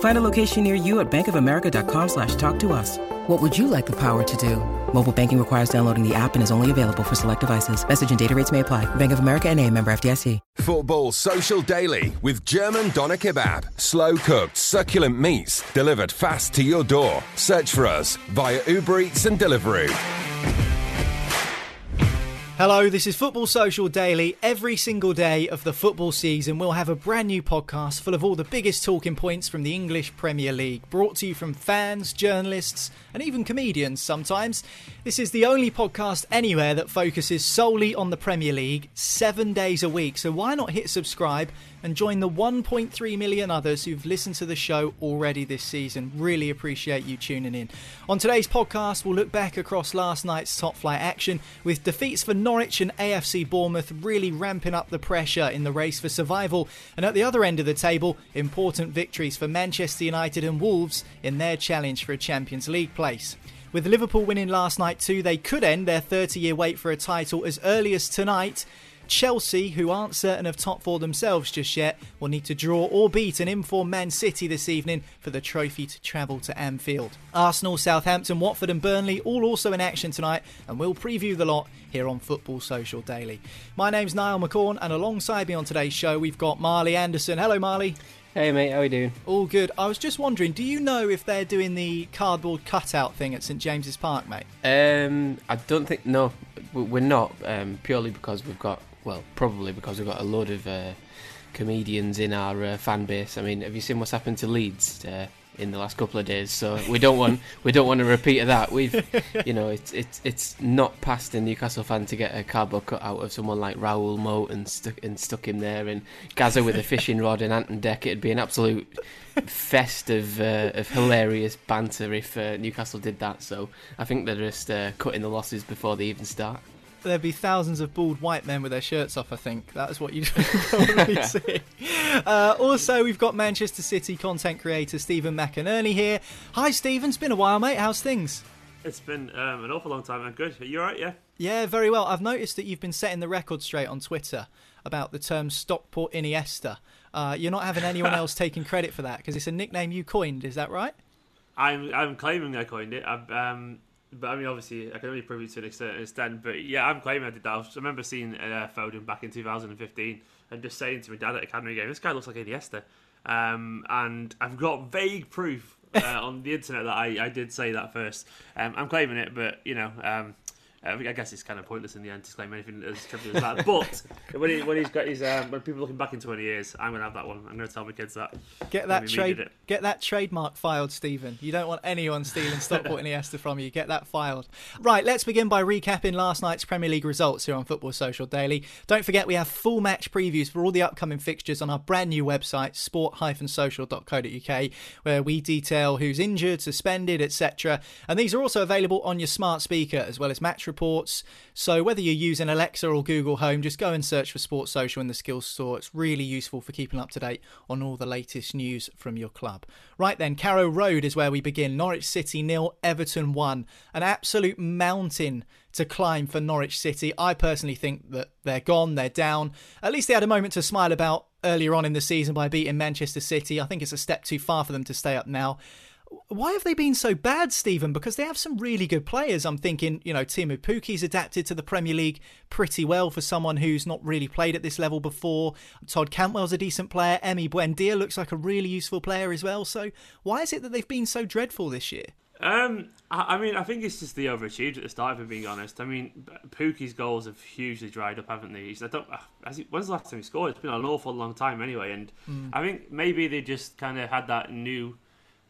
Find a location near you at bankofamerica.com slash talk to us. What would you like the power to do? Mobile banking requires downloading the app and is only available for select devices. Message and data rates may apply. Bank of America and a member FDIC. Football Social Daily with German Doner Kebab. Slow cooked, succulent meats delivered fast to your door. Search for us via Uber Eats and Deliveroo. Hello, this is Football Social Daily. Every single day of the football season, we'll have a brand new podcast full of all the biggest talking points from the English Premier League, brought to you from fans, journalists, and even comedians sometimes. This is the only podcast anywhere that focuses solely on the Premier League seven days a week, so why not hit subscribe and join the 1.3 million others who've listened to the show already this season? Really appreciate you tuning in. On today's podcast, we'll look back across last night's top flight action with defeats for Norwich and AFC Bournemouth really ramping up the pressure in the race for survival. And at the other end of the table, important victories for Manchester United and Wolves in their challenge for a Champions League place. With Liverpool winning last night too, they could end their 30 year wait for a title as early as tonight. Chelsea, who aren't certain of top four themselves just yet, will need to draw or beat an informed Man City this evening for the trophy to travel to Anfield. Arsenal, Southampton, Watford, and Burnley all also in action tonight, and we'll preview the lot here on Football Social Daily. My name's Niall McCorn, and alongside me on today's show, we've got Marley Anderson. Hello, Marley. Hey mate, how are you doing? All good. I was just wondering, do you know if they're doing the cardboard cutout thing at St James's Park, mate? Um, I don't think no, we're not. Um, purely because we've got well, probably because we've got a load of uh, comedians in our uh, fan base. I mean, have you seen what's happened to Leeds uh, in the last couple of days? So we don't want we don't want a repeat of that. We've, you know, it's it's it's not past a Newcastle fan to get a cardboard cut out of someone like Raoul Moat and stuck and stuck him there, and Gazza with a fishing rod and Ant and Dec. It'd be an absolute fest of uh, of hilarious banter if uh, Newcastle did that. So I think they're just uh, cutting the losses before they even start there'd be thousands of bald white men with their shirts off. I think that's what you'd probably see. Uh, also, we've got Manchester City content creator Stephen McInerney here. Hi, Stephen. It's been a while, mate. How's things? It's been um, an awful long time. I'm good. Are you alright? Yeah. Yeah, very well. I've noticed that you've been setting the record straight on Twitter about the term Stockport Iniesta. Uh, you're not having anyone else taking credit for that because it's a nickname you coined. Is that right? I'm I'm claiming I coined it. I've, um, but I mean, obviously, I can only prove it to an extent. But yeah, I'm claiming I did that. I remember seeing uh, Foden back in 2015 and just saying to my dad at a Academy game, "This guy looks like Iniesta," um, and I've got vague proof uh, on the internet that I, I did say that first. Um, I'm claiming it, but you know, um, I guess it's kind of pointless in the end to claim anything as trivial as that. But when, he, when he's got his, um, when people looking back in twenty years, I'm going to have that one. I'm going to tell my kids that. Get that trade, get that trademark filed, Stephen. You don't want anyone stealing Stockport Iniesta from you. Get that filed. Right, let's begin by recapping last night's Premier League results here on Football Social Daily. Don't forget we have full match previews for all the upcoming fixtures on our brand new website, sport-social.co.uk, where we detail who's injured, suspended, etc. And these are also available on your smart speaker, as well as match reports. So whether you're using Alexa or Google Home, just go and search for Sports Social in the Skills Store. It's really useful for keeping up to date on all the latest news from your club. Right then, Carrow Road is where we begin. Norwich City nil, Everton one. An absolute mountain to climb for Norwich City. I personally think that they're gone, they're down. At least they had a moment to smile about earlier on in the season by beating Manchester City. I think it's a step too far for them to stay up now. Why have they been so bad, Stephen? Because they have some really good players. I'm thinking, you know, Teemu Pukki's adapted to the Premier League pretty well for someone who's not really played at this level before. Todd Cantwell's a decent player. Emi Buendia looks like a really useful player as well. So why is it that they've been so dreadful this year? Um, I, mean, I think it's just the overachieved at the start. If I'm being honest, I mean, Pukki's goals have hugely dried up, haven't they? He's, I don't. He, when's the last time he scored? It's been an awful long time anyway, and mm. I think maybe they just kind of had that new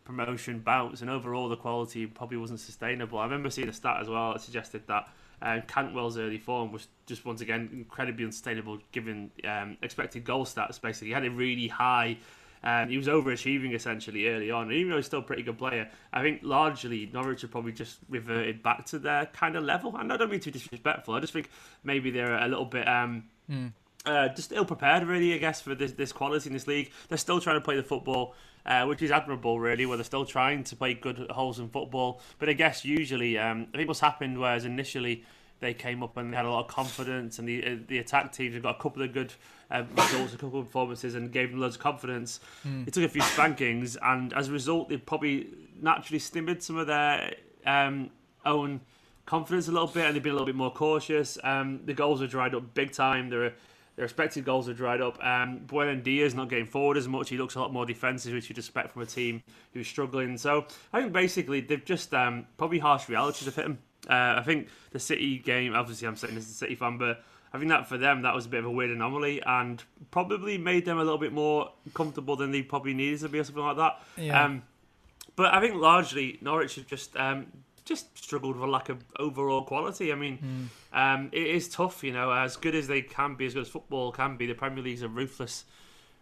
promotion bounce, and overall the quality probably wasn't sustainable. I remember seeing a stat as well that suggested that um, Cantwell's early form was just once again incredibly unsustainable given um, expected goal stats. Basically, he had a really high. Um, he was overachieving essentially early on, and even though he's still a pretty good player, I think largely Norwich have probably just reverted back to their kind of level. And I don't mean to be disrespectful. I just think maybe they're a little bit um, mm. uh, just ill prepared, really. I guess for this this quality in this league, they're still trying to play the football uh, which is admirable, really, where they're still trying to play good wholesome football. But I guess usually, um, I think what's happened, whereas initially they came up and they had a lot of confidence, and the uh, the attack teams have got a couple of good uh, results, a couple of performances, and gave them loads of confidence. Mm. It took a few spankings, and as a result, they probably naturally stimmed some of their um, own confidence a little bit, and they've been a little bit more cautious. Um, the goals are dried up big time. There are their expected goals are dried up. Um, Buendia is not getting forward as much. He looks a lot more defensive, which you'd expect from a team who's struggling. So I think basically they've just um, probably harsh realities have hit them. Uh, I think the City game, obviously I'm saying as a City fan, but I think that for them that was a bit of a weird anomaly and probably made them a little bit more comfortable than they probably needed to be or something like that. Yeah. Um, but I think largely Norwich have just um, just struggled with a lack of overall quality. I mean, mm. um, it is tough, you know, as good as they can be, as good as football can be. The Premier League's a ruthless,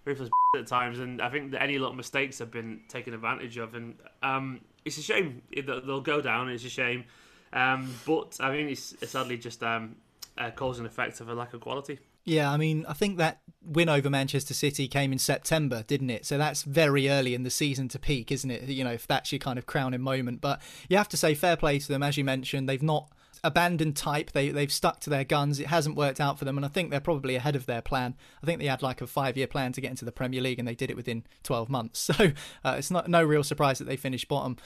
ruthless at times, and I think that any little mistakes have been taken advantage of, and um, it's a shame they'll go down. It's a shame, um, but I think it's, it's sadly just um, a cause and effect of a lack of quality. Yeah, I mean, I think that win over Manchester City came in September, didn't it? So that's very early in the season to peak, isn't it? You know, if that's your kind of crowning moment. But you have to say fair play to them. As you mentioned, they've not abandoned type. They they've stuck to their guns. It hasn't worked out for them, and I think they're probably ahead of their plan. I think they had like a five year plan to get into the Premier League, and they did it within twelve months. So uh, it's not no real surprise that they finished bottom.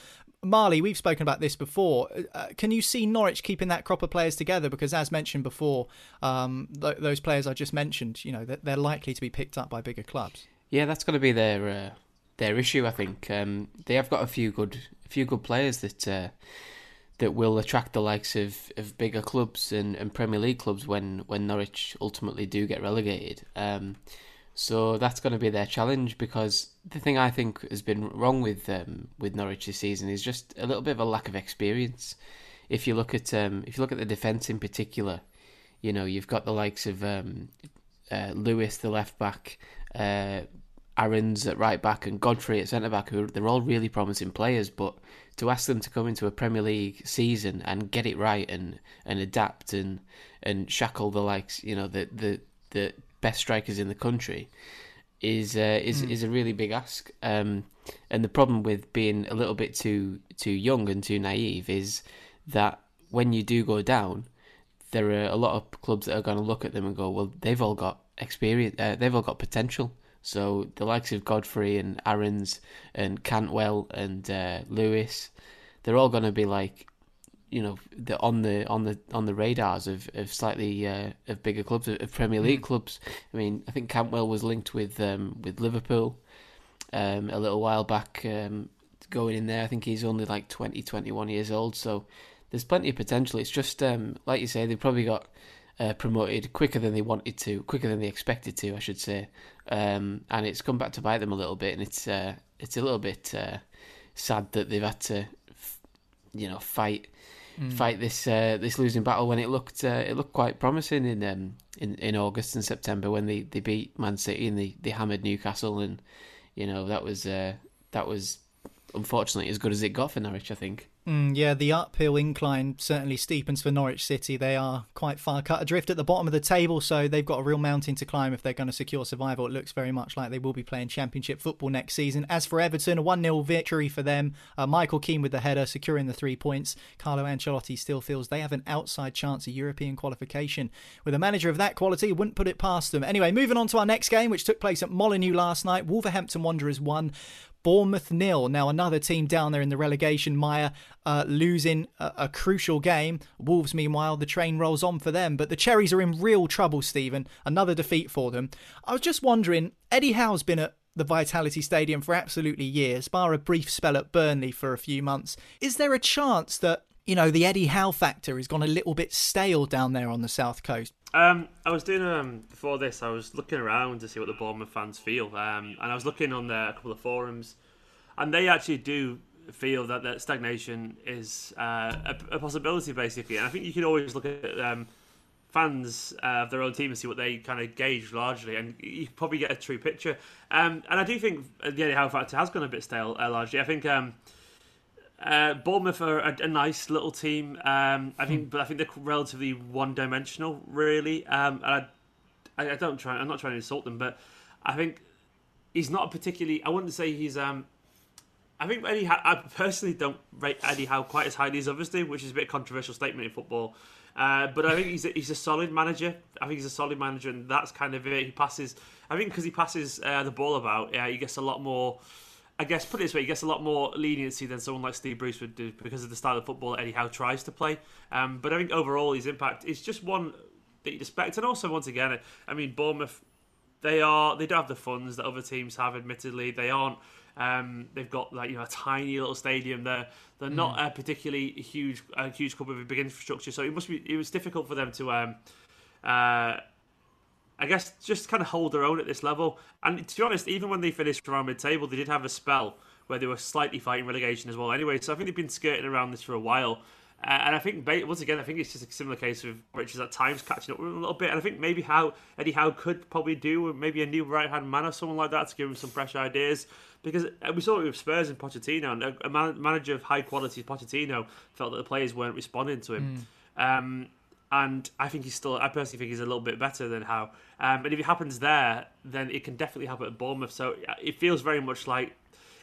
Marley, we've spoken about this before. Uh, can you see Norwich keeping that crop of players together? Because as mentioned before, um, th- those players I just mentioned, you know, they're, they're, likely to be picked up by bigger clubs. Yeah, that's going to be their uh, their issue. I think um, they have got a few good a few good players that uh, that will attract the likes of, of bigger clubs and, and Premier League clubs when, when Norwich ultimately do get relegated. Um, so that's going to be their challenge because the thing I think has been wrong with um, with Norwich this season is just a little bit of a lack of experience. If you look at um, if you look at the defence in particular, you know you've got the likes of um, uh, Lewis, the left back, uh, Aarons at right back, and Godfrey at centre back. Who they're all really promising players, but to ask them to come into a Premier League season and get it right and, and adapt and and shackle the likes, you know, the the the best strikers in the country is uh, is mm. is a really big ask. Um, and the problem with being a little bit too too young and too naive is that when you do go down, there are a lot of clubs that are going to look at them and go, "Well, they've all got experience. Uh, they've all got potential." So the likes of Godfrey and Aarons and Cantwell and uh, Lewis, they're all going to be like you know the on the on the on the radars of of slightly uh, of bigger clubs of Premier League mm. clubs. I mean, I think Cantwell was linked with um, with Liverpool um, a little while back, um, going in there. I think he's only like 20, 21 years old, so there's plenty of potential. It's just um, like you say, they probably got uh, promoted quicker than they wanted to, quicker than they expected to, I should say, um, and it's come back to bite them a little bit, and it's uh, it's a little bit uh, sad that they've had to, you know, fight mm. fight this uh, this losing battle when it looked uh, it looked quite promising in um, in in August and September when they, they beat Man City and they, they hammered Newcastle and you know that was uh, that was unfortunately as good as it got for Norwich I think. Mm, yeah, the uphill incline certainly steepens for Norwich City. They are quite far cut adrift at the bottom of the table, so they've got a real mountain to climb if they're going to secure survival. It looks very much like they will be playing Championship football next season. As for Everton, a 1 0 victory for them. Uh, Michael Keane with the header, securing the three points. Carlo Ancelotti still feels they have an outside chance of European qualification. With a manager of that quality, wouldn't put it past them. Anyway, moving on to our next game, which took place at Molineux last night. Wolverhampton Wanderers won. Bournemouth nil. Now another team down there in the relegation mire, uh, losing a, a, crucial game. Wolves, meanwhile, the train rolls on for them. But the Cherries are in real trouble, Stephen. Another defeat for them. I was just wondering, Eddie Howe's been at the Vitality Stadium for absolutely years, bar a brief spell at Burnley for a few months. Is there a chance that you know the Eddie Howe factor has gone a little bit stale down there on the south coast? Um, I was doing um before this. I was looking around to see what the Bournemouth fans feel, um, and I was looking on the, a couple of forums, and they actually do feel that that stagnation is uh, a, a, possibility, basically. And I think you can always look at um, fans uh, of their own team and see what they kind of gauge largely, and you probably get a true picture. Um, and I do think the Eddie Howe factor has gone a bit stale uh, largely. I think. Um, uh, Bournemouth are a, a, nice little team. Um, I think, but I think they're relatively one-dimensional, really. Um, and I, I, don't try. I'm not trying to insult them, but I think he's not particularly. I wouldn't say he's. Um, I think Eddie. I personally don't rate Eddie Howe quite as highly as others do, which is a bit controversial statement in football. Uh, but I think he's a, he's a solid manager. I think he's a solid manager, and that's kind of it. He passes. I think because he passes uh, the ball about, yeah, he gets a lot more I guess put it this way, he gets a lot more leniency than someone like Steve Bruce would do because of the style of football Eddie Howe tries to play. Um, but I think overall his impact is just one that you'd expect. And also, once again, I mean, Bournemouth, they are they don't have the funds that other teams have. Admittedly, they aren't. Um, they've got like you know a tiny little stadium. They're they're mm. not a particularly huge a huge club with a big infrastructure. So it must be it was difficult for them to um, uh, I guess just kind of hold their own at this level. And to be honest, even when they finished around mid-table, they did have a spell where they were slightly fighting relegation as well. Anyway, so I think they've been skirting around this for a while. Uh, and I think once again, I think it's just a similar case with Richards at times catching up with him a little bit. And I think maybe how Eddie Howe could probably do maybe a new right hand man or someone like that to give him some fresh ideas. Because uh, we saw it with Spurs and Pochettino, and a, manager of high quality, Pochettino, felt that the players weren't responding to him. Mm. Um, and I think he's still. I personally think he's a little bit better than Howe. Um, and if it happens there, then it can definitely happen at Bournemouth. So it feels very much like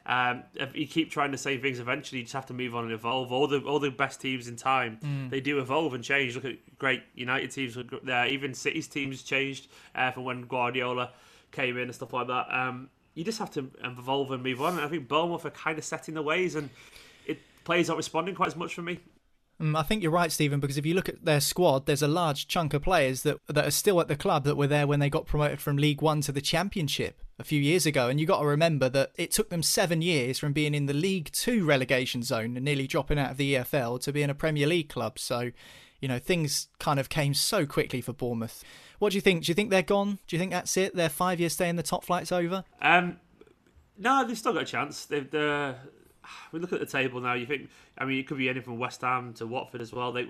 um, if you keep trying the same things, eventually you just have to move on and evolve. All the all the best teams in time, mm. they do evolve and change. Look at great United teams there. Even City's teams changed uh, from when Guardiola came in and stuff like that. Um, you just have to evolve and move on. And I think Bournemouth are kind of setting the ways, and it players aren't responding quite as much for me. Mm, I think you're right, Stephen, because if you look at their squad, there's a large chunk of players that that are still at the club that were there when they got promoted from League One to the Championship a few years ago. And you got to remember that it took them seven years from being in the League Two relegation zone and nearly dropping out of the EFL to being a Premier League club. So, you know, things kind of came so quickly for Bournemouth. What do you think? Do you think they're gone? Do you think that's it? Their five year stay in the top flight's over? Um, no, they've still got a chance. They've, they're we look at the table now. You think, I mean, it could be anything from West Ham to Watford as well. They,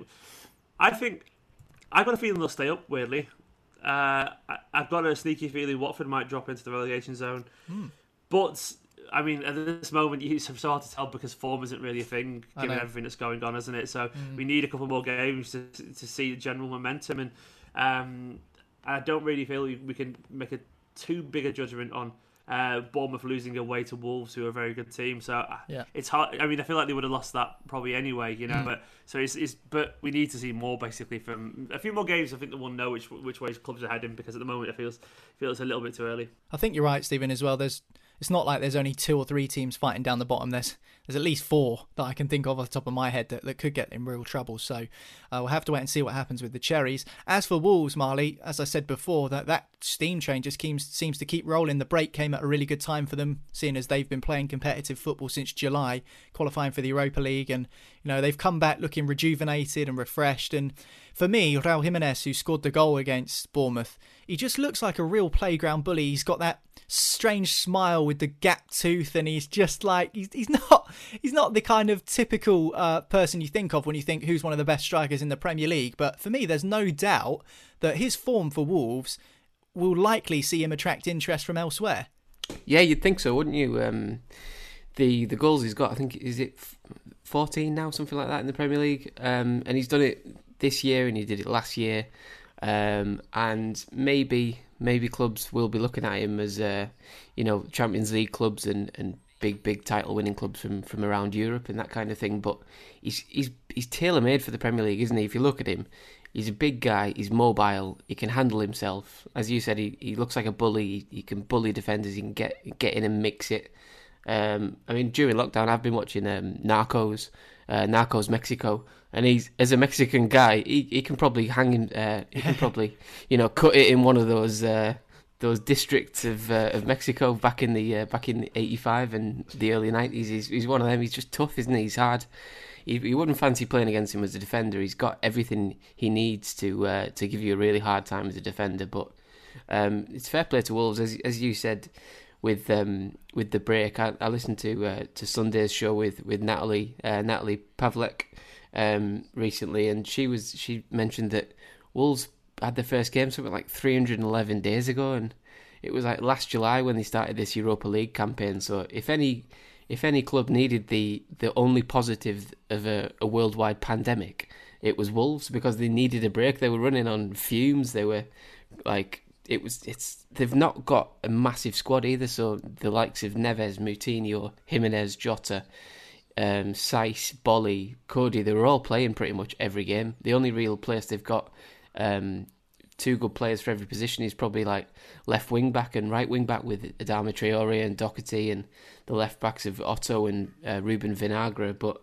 I think, I've got a feeling they'll stay up. Weirdly, uh, I, have got a sneaky feeling Watford might drop into the relegation zone. Mm. But I mean, at this moment, it's so hard to tell because form isn't really a thing given everything that's going on, isn't it? So mm. we need a couple more games to to see the general momentum, and um, I don't really feel we can make a too big a judgment on uh, Bournemouth losing away to Wolves, who are a very good team. So uh, yeah. it's hard. I mean, I feel like they would have lost that probably anyway, you know. Mm. But so it's, it's, but we need to see more basically from a few more games. I think that we'll know which which ways clubs are heading because at the moment it feels feels a little bit too early. I think you're right, Stephen. As well, there's it's not like there's only two or three teams fighting down the bottom. There's there's at least four that I can think of off the top of my head that, that could get in real trouble. So uh, we'll have to wait and see what happens with the Cherries. As for Wolves, Marley, as I said before, that that steam train just seems seems to keep rolling. The break came at a really good time for them, seeing as they've been playing competitive football since July, qualifying for the Europa League, and you know they've come back looking rejuvenated and refreshed. And for me, Raul Jimenez, who scored the goal against Bournemouth, he just looks like a real playground bully. He's got that strange smile with the gap tooth, and he's just like he's, he's not he's not the kind of typical uh, person you think of when you think who's one of the best strikers in the Premier League. But for me, there's no doubt that his form for Wolves will likely see him attract interest from elsewhere. Yeah, you'd think so, wouldn't you? Um, the the goals he's got. I think is it fourteen now, something like that in the Premier League. Um, and he's done it this year, and he did it last year. Um, and maybe maybe clubs will be looking at him as uh, you know Champions League clubs and, and big big title winning clubs from, from around Europe and that kind of thing. But he's he's he's tailor made for the Premier League, isn't he? If you look at him, he's a big guy. He's mobile. He can handle himself. As you said, he, he looks like a bully. He, he can bully defenders. He can get get in and mix it. Um, I mean, during lockdown, I've been watching um, Narcos, uh, Narcos Mexico, and he's as a Mexican guy, he, he can probably hang him. Uh, he can probably you know cut it in one of those uh, those districts of uh, of Mexico back in the uh, back in '85 and the early '90s. He's he's one of them. He's just tough, isn't he? He's hard. He, he wouldn't fancy playing against him as a defender. He's got everything he needs to uh, to give you a really hard time as a defender. But um, it's fair play to Wolves, as as you said with um, with the break. I, I listened to uh, to Sunday's show with with Natalie uh, Natalie Pavlek um, recently, and she was she mentioned that Wolves had their first game something like 311 days ago, and it was like last July when they started this Europa League campaign. So if any if any club needed the the only positive of a, a worldwide pandemic, it was Wolves because they needed a break. They were running on fumes. They were like it was it's they've not got a massive squad either. So the likes of Neves, Moutinho, Jimenez, Jota, um, Saïss, Boly, Coady, they were all playing pretty much every game. The only real place they've got um, two good players for every position. He's probably like left wing back and right wing back with Adama Traore and Doherty, and the left backs of Otto and uh, Ruben Vinagre. But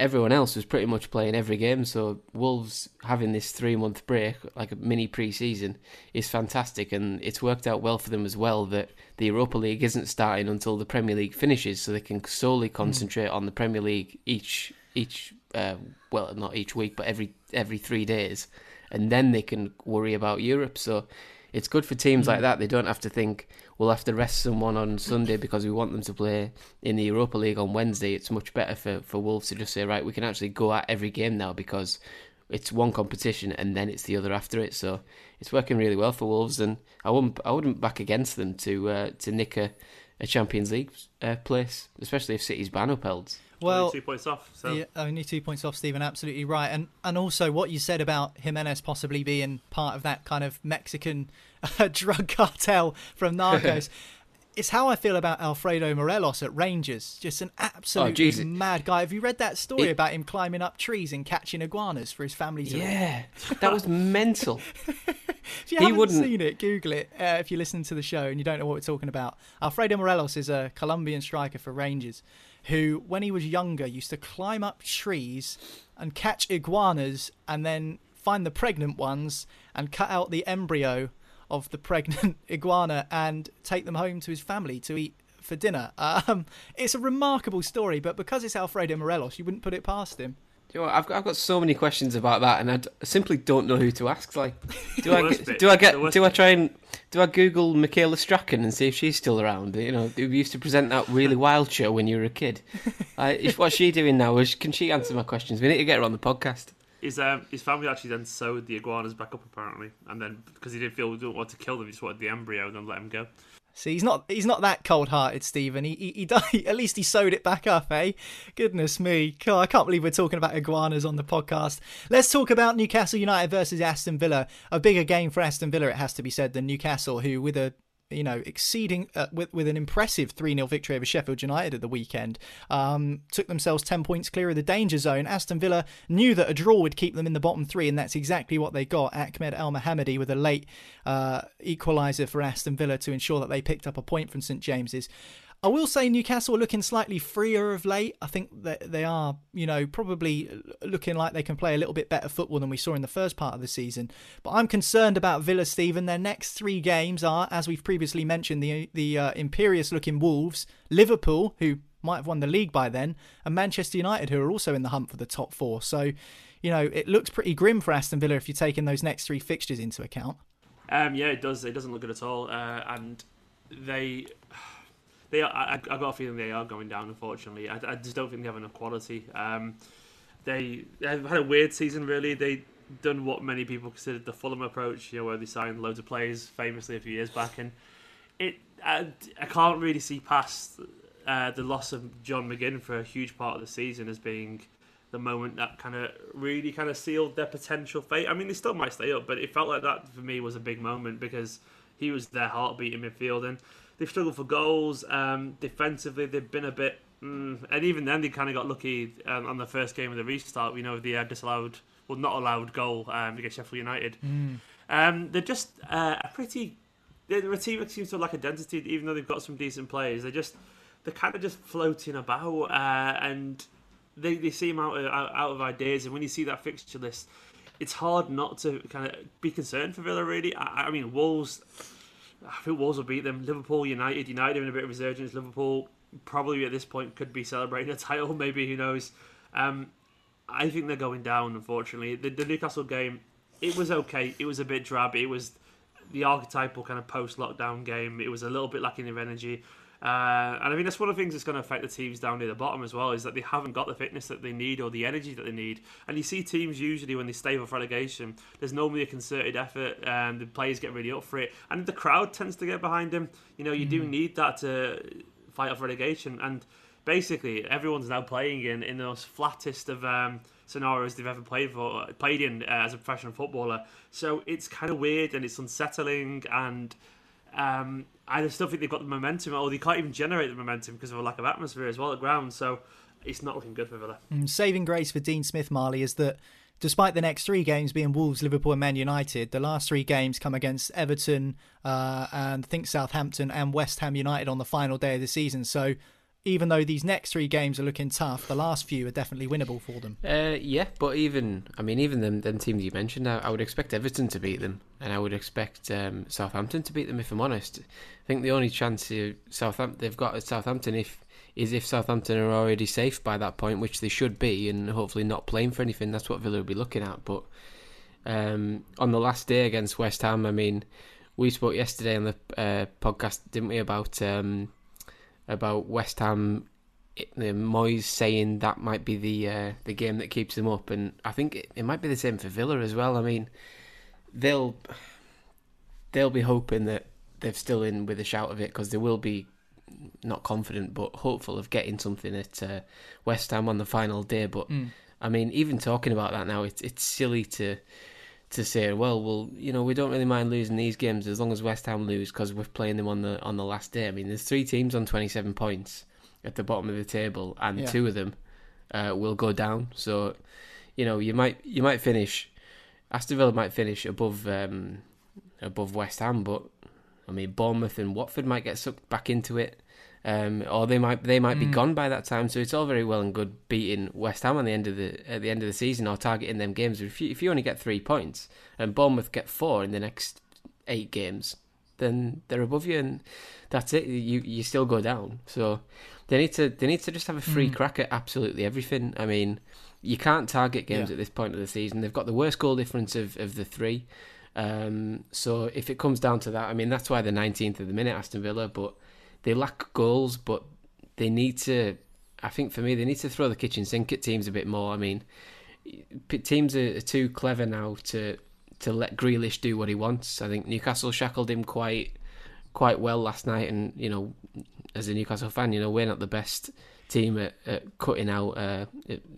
everyone else was pretty much playing every game. So Wolves having this three month break, like a mini pre season, is fantastic, and it's worked out well for them as well that the Europa League isn't starting until the Premier League finishes, so they can solely hmm. concentrate mm. on the Premier League each each uh, well not each week, but every every three days and then they can worry about Europe. So it's good for teams mm. like that. They don't have to think we'll have to rest someone on Sunday because we want them to play in the Europa League on Wednesday. It's much better for, for Wolves to just say, right, we can actually go at every game now because it's one competition and then it's the other after it. So it's working really well for Wolves, and I wouldn't I wouldn't back against them to uh, to nick a, a Champions League uh, place, especially if City's ban upheld. Well, only two points off. So. Yeah, only two points off, Stephen. Absolutely right. And and also what you said about Jimenez possibly being part of that kind of Mexican uh, drug cartel from Narcos. it's how I feel about Alfredo Morelos at Rangers. Just an absolute oh, mad guy. Have you read that story it... about him climbing up trees and catching iguanas for his family to Yeah, that was mental. if you he haven't wouldn't... seen it, Google it. Uh, if you listen to the show and you don't know what we're talking about, Alfredo Morelos is a Colombian striker for Rangers who, when he was younger, used to climb up trees and catch iguanas and then find the pregnant ones and cut out the embryo of the pregnant iguana and take them home to his family to eat for dinner. Um, it's a remarkable story, but because it's Alfredo Morelos, you wouldn't put it past him. You know, I've got, I've got so many questions about that, and I d- simply don't know who to ask. Like, do I do I get do I try and do I Google Michaela Strachan and see if she's still around? You know, who used to present that really wild show when you were a kid. Uh, what's she doing now? Is, Can she answer my questions? We need to get her on the podcast. His um, his family actually then sewed the iguanas back up apparently, and then because he didn't feel he didn't want to kill them, he just wanted the embryo and then let him go. See, he's not he's not that cold-hearted, Stephen. He, he, he at least he sewed it back up, eh? Goodness me, God, I can't believe we're talking about iguanas on the podcast. Let's talk about Newcastle United versus Aston Villa. A bigger game for Aston Villa, it has to be said, than Newcastle, who with a you know, exceeding uh, with with an impressive 3 0 victory over Sheffield United at the weekend. Um, took themselves 10 points clear of the danger zone. Aston Villa knew that a draw would keep them in the bottom three, and that's exactly what they got. Ahmed Elmohamady with a late uh, equaliser for Aston Villa to ensure that they picked up a point from St James's. I will say Newcastle are looking slightly freer of late. I think that they are, you know, probably looking like they can play a little bit better football than we saw in the first part of the season. But I'm concerned about Villa, Stephen. Their next three games are, as we've previously mentioned, the the uh, imperious-looking Wolves, Liverpool, who might have won the league by then, and Manchester United, who are also in the hunt for the top four. So, you know, it looks pretty grim for Aston Villa if you're taking those next three fixtures into account. Um, yeah, it does. It doesn't look good at all, uh, and they they are, I, I got a feeling they are going down. Unfortunately, I, I just don't think they have enough quality. Um, they have had a weird season. Really, they done what many people considered the Fulham approach. You know, where they signed loads of players famously a few years back, and it I, I can't really see past uh, the loss of John McGinn for a huge part of the season as being the moment that kind of really kind of sealed their potential fate. I mean, they still might stay up, but it felt like that for me was a big moment because he was their heartbeat in midfield, and they've struggled for goals. Um, defensively, they've been a bit, mm, and even then they kind of got lucky um, on the first game of the restart. We know the uh, disallowed, well, not allowed goal um, against Sheffield United. Mm. Um, they're just uh, a pretty. They're a team that seems to lack identity, even though they've got some decent players. They're just they're kind of just floating about, uh, and they, they seem out of, out of ideas. And when you see that fixture list, it's hard not to kind of be concerned for Villa. Really, I, I mean, Wolves. I think Wolves will beat them. Liverpool, United, United in a bit of resurgence. Liverpool probably at this point could be celebrating a title. Maybe who knows? Um, I think they're going down. Unfortunately, the, the Newcastle game, it was okay. It was a bit drab. It was the archetypal kind of post-lockdown game. It was a little bit lacking of energy. Uh, and I mean, that's one of the things that's going to affect the teams down near the bottom as well, is that they haven't got the fitness that they need or the energy that they need. And you see teams usually when they stay off relegation, there's normally a concerted effort, and the players get really up for it, and the crowd tends to get behind them. You know, you mm. do need that to fight off relegation, and basically everyone's now playing in in the most flattest of um, scenarios they've ever played for, played in uh, as a professional footballer. So it's kind of weird and it's unsettling and. Um, I still think they've got the momentum, or they can't even generate the momentum because of a lack of atmosphere as well at ground. So it's not looking good for Villa. Mm, saving grace for Dean Smith, Marley, is that despite the next three games being Wolves, Liverpool, and Man United, the last three games come against Everton uh, and I think Southampton and West Ham United on the final day of the season. So even though these next three games are looking tough, the last few are definitely winnable for them. Uh, yeah, but even I mean, even them them teams you mentioned, I, I would expect Everton to beat them, and I would expect um, Southampton to beat them. If I'm honest, I think the only chance Southampton they've got at Southampton if is if Southampton are already safe by that point, which they should be, and hopefully not playing for anything. That's what Villa will be looking at. But um, on the last day against West Ham, I mean, we spoke yesterday on the uh, podcast, didn't we, about um, about West Ham, The Moyes saying that might be the uh, the game that keeps them up, and I think it, it might be the same for Villa as well. I mean, they'll they'll be hoping that they're still in with a shout of it because they will be not confident but hopeful of getting something at uh, West Ham on the final day. But mm. I mean, even talking about that now, it's it's silly to to say, well, well, you know, we don't really mind losing these games as long as West Ham lose because we're playing them on the on the last day. I mean, there's three teams on 27 points at the bottom of the table, and yeah. two of them uh, will go down. So, you know, you might you might finish. Aston Villa might finish above um, above West Ham, but I mean, Bournemouth and Watford might get sucked back into it um, or they might they might be mm. gone by that time. So it's all very well and good beating West Ham on the end of the at the end of the season or targeting them games. If you, if you only get three points and Bournemouth get four in the next eight games, then they're above you, and that's it. You you still go down. So they need to they need to just have a free mm. crack at absolutely everything. I mean, you can't target games yeah. at this point of the season. They've got the worst goal difference of, of the three. Um, so if it comes down to that, I mean that's why they're 19th of the minute, Aston Villa. But they lack goals, but they need to. I think for me, they need to throw the kitchen sink at teams a bit more. I mean, teams are too clever now to to let Grealish do what he wants. I think Newcastle shackled him quite quite well last night, and you know, as a Newcastle fan, you know we're not the best team at, at cutting out, uh,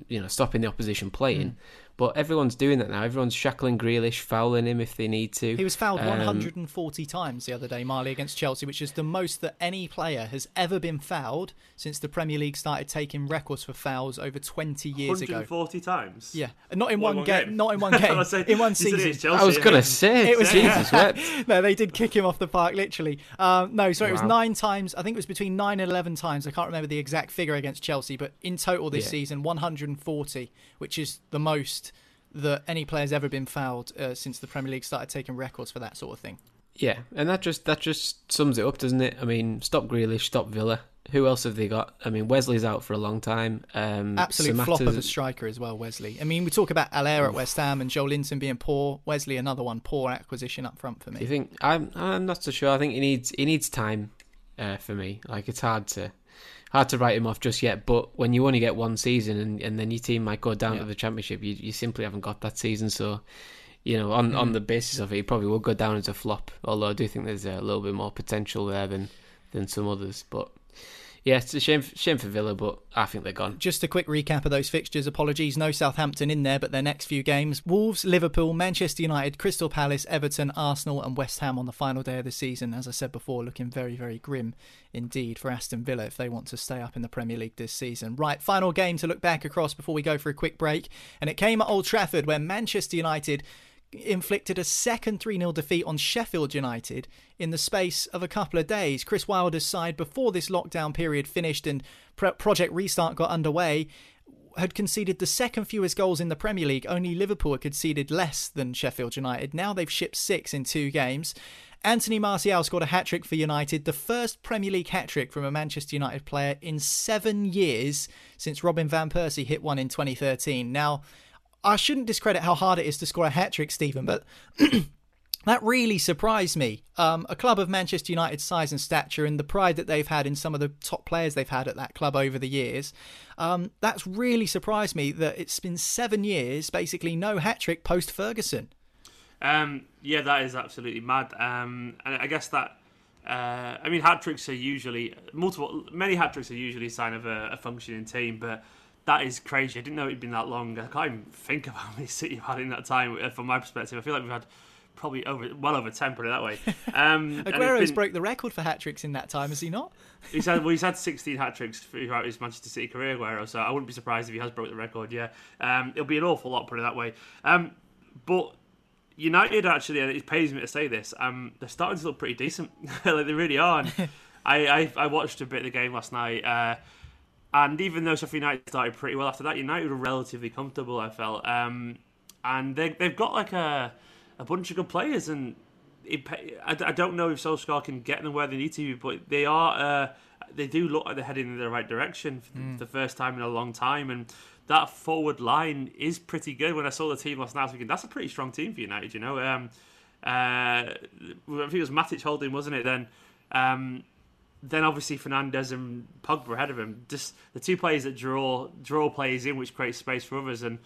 you know, stopping the opposition playing. Mm. But everyone's doing that now. Everyone's shackling Grealish, fouling him if they need to. He was fouled um, 140 times the other day, Marley, against Chelsea, which is the most that any player has ever been fouled since the Premier League started taking records for fouls over 20 years 140 ago. 140 times? Yeah. Not in one, one game, game. Not in one game. say, in one season. Chelsea, I was going to say. It was, Jesus, no, they did kick him off the park, literally. Um, no, sorry, wow. it was nine times. I think it was between nine and 11 times. I can't remember the exact figure against Chelsea, but in total this yeah. season, 140, which is the most that any player's ever been fouled uh, since the Premier League started taking records for that sort of thing. Yeah, and that just that just sums it up, doesn't it? I mean, stop Grealish, stop Villa. Who else have they got? I mean, Wesley's out for a long time. Um, Absolute flop of a striker as well, Wesley. I mean, we talk about Haller at West Ham and Joelinton being poor. Wesley, another one, poor acquisition up front for me. Do you think? I'm I'm not so sure. I think he needs he needs time uh, for me. Like it's hard to hard to write him off just yet. But when you only get one season and, and then your team might go down yeah. to the championship, you, you simply haven't got that season. So, you know, on, mm. on the basis of it, he probably will go down as a flop. Although I do think there's a little bit more potential there than than some others. But Yeah, it's a shame, shame for Villa, but I think they're gone. Just a quick recap of those fixtures. Apologies, no Southampton in there, but their next few games Wolves, Liverpool, Manchester United, Crystal Palace, Everton, Arsenal, and West Ham on the final day of the season. As I said before, looking very, very grim indeed for Aston Villa if they want to stay up in the Premier League this season. Right, final game to look back across before we go for a quick break. And it came at Old Trafford where Manchester United inflicted a second 3 0 defeat on Sheffield United in the space of a couple of days. Chris Wilder's side, before this lockdown period finished and Project Restart got underway, had conceded the second fewest goals in the Premier League. Only Liverpool had conceded less than Sheffield United. Now they've shipped six in two games. Anthony Martial scored a hat trick for United, the first Premier League hat trick from a Manchester United player in seven years since Robin Van Persie hit one in 2013. Now, I shouldn't discredit how hard it is to score a hat trick, Stephen, but that really surprised me. Um, a club of Manchester United's size and stature and the pride that they've had in some of the top players they've had at that club over the years, um, that's really surprised me that it's been seven years, basically no hat trick post Ferguson. Um, yeah, that is absolutely mad. Um, and I guess that. Uh, I mean, hat tricks are usually multiple. Many hat tricks are usually a sign of a, a functioning team, but that is crazy. I didn't know it'd been that long. I can't even think of how many City have had in that time. Uh, from my perspective, I feel like we've had probably over well over ten, put it that way. Um, Aguero's been, broke the record for hat tricks in that time, has he not? he's had well, he's had sixteen hat tricks throughout his Manchester City career, Aguero. So I wouldn't be surprised if he has broke the record. Yeah, um, it'll be an awful lot, put it that way. Um, but United actually, and it pays me to say this, um, they're starting to look pretty decent. like they really are. I, I, I watched a bit of the game last night. Uh, and even though Sheffield United started pretty well after that, United were relatively comfortable. I felt, um, and they they've got like a a bunch of good players, and it, I, I don't know if Solskjaer can get them where they need to, be, but they are uh, they do look like they're heading in the right direction for mm. the first time in a long time, and that forward line is pretty good. When I saw the team last night, I was thinking that's a pretty strong team for United. You know, um, uh, I think it was Matic holding, wasn't it? Then. Um, then obviously Fernandes and Pogba ahead of him. Just the two players that draw draw players in, which creates space for others. And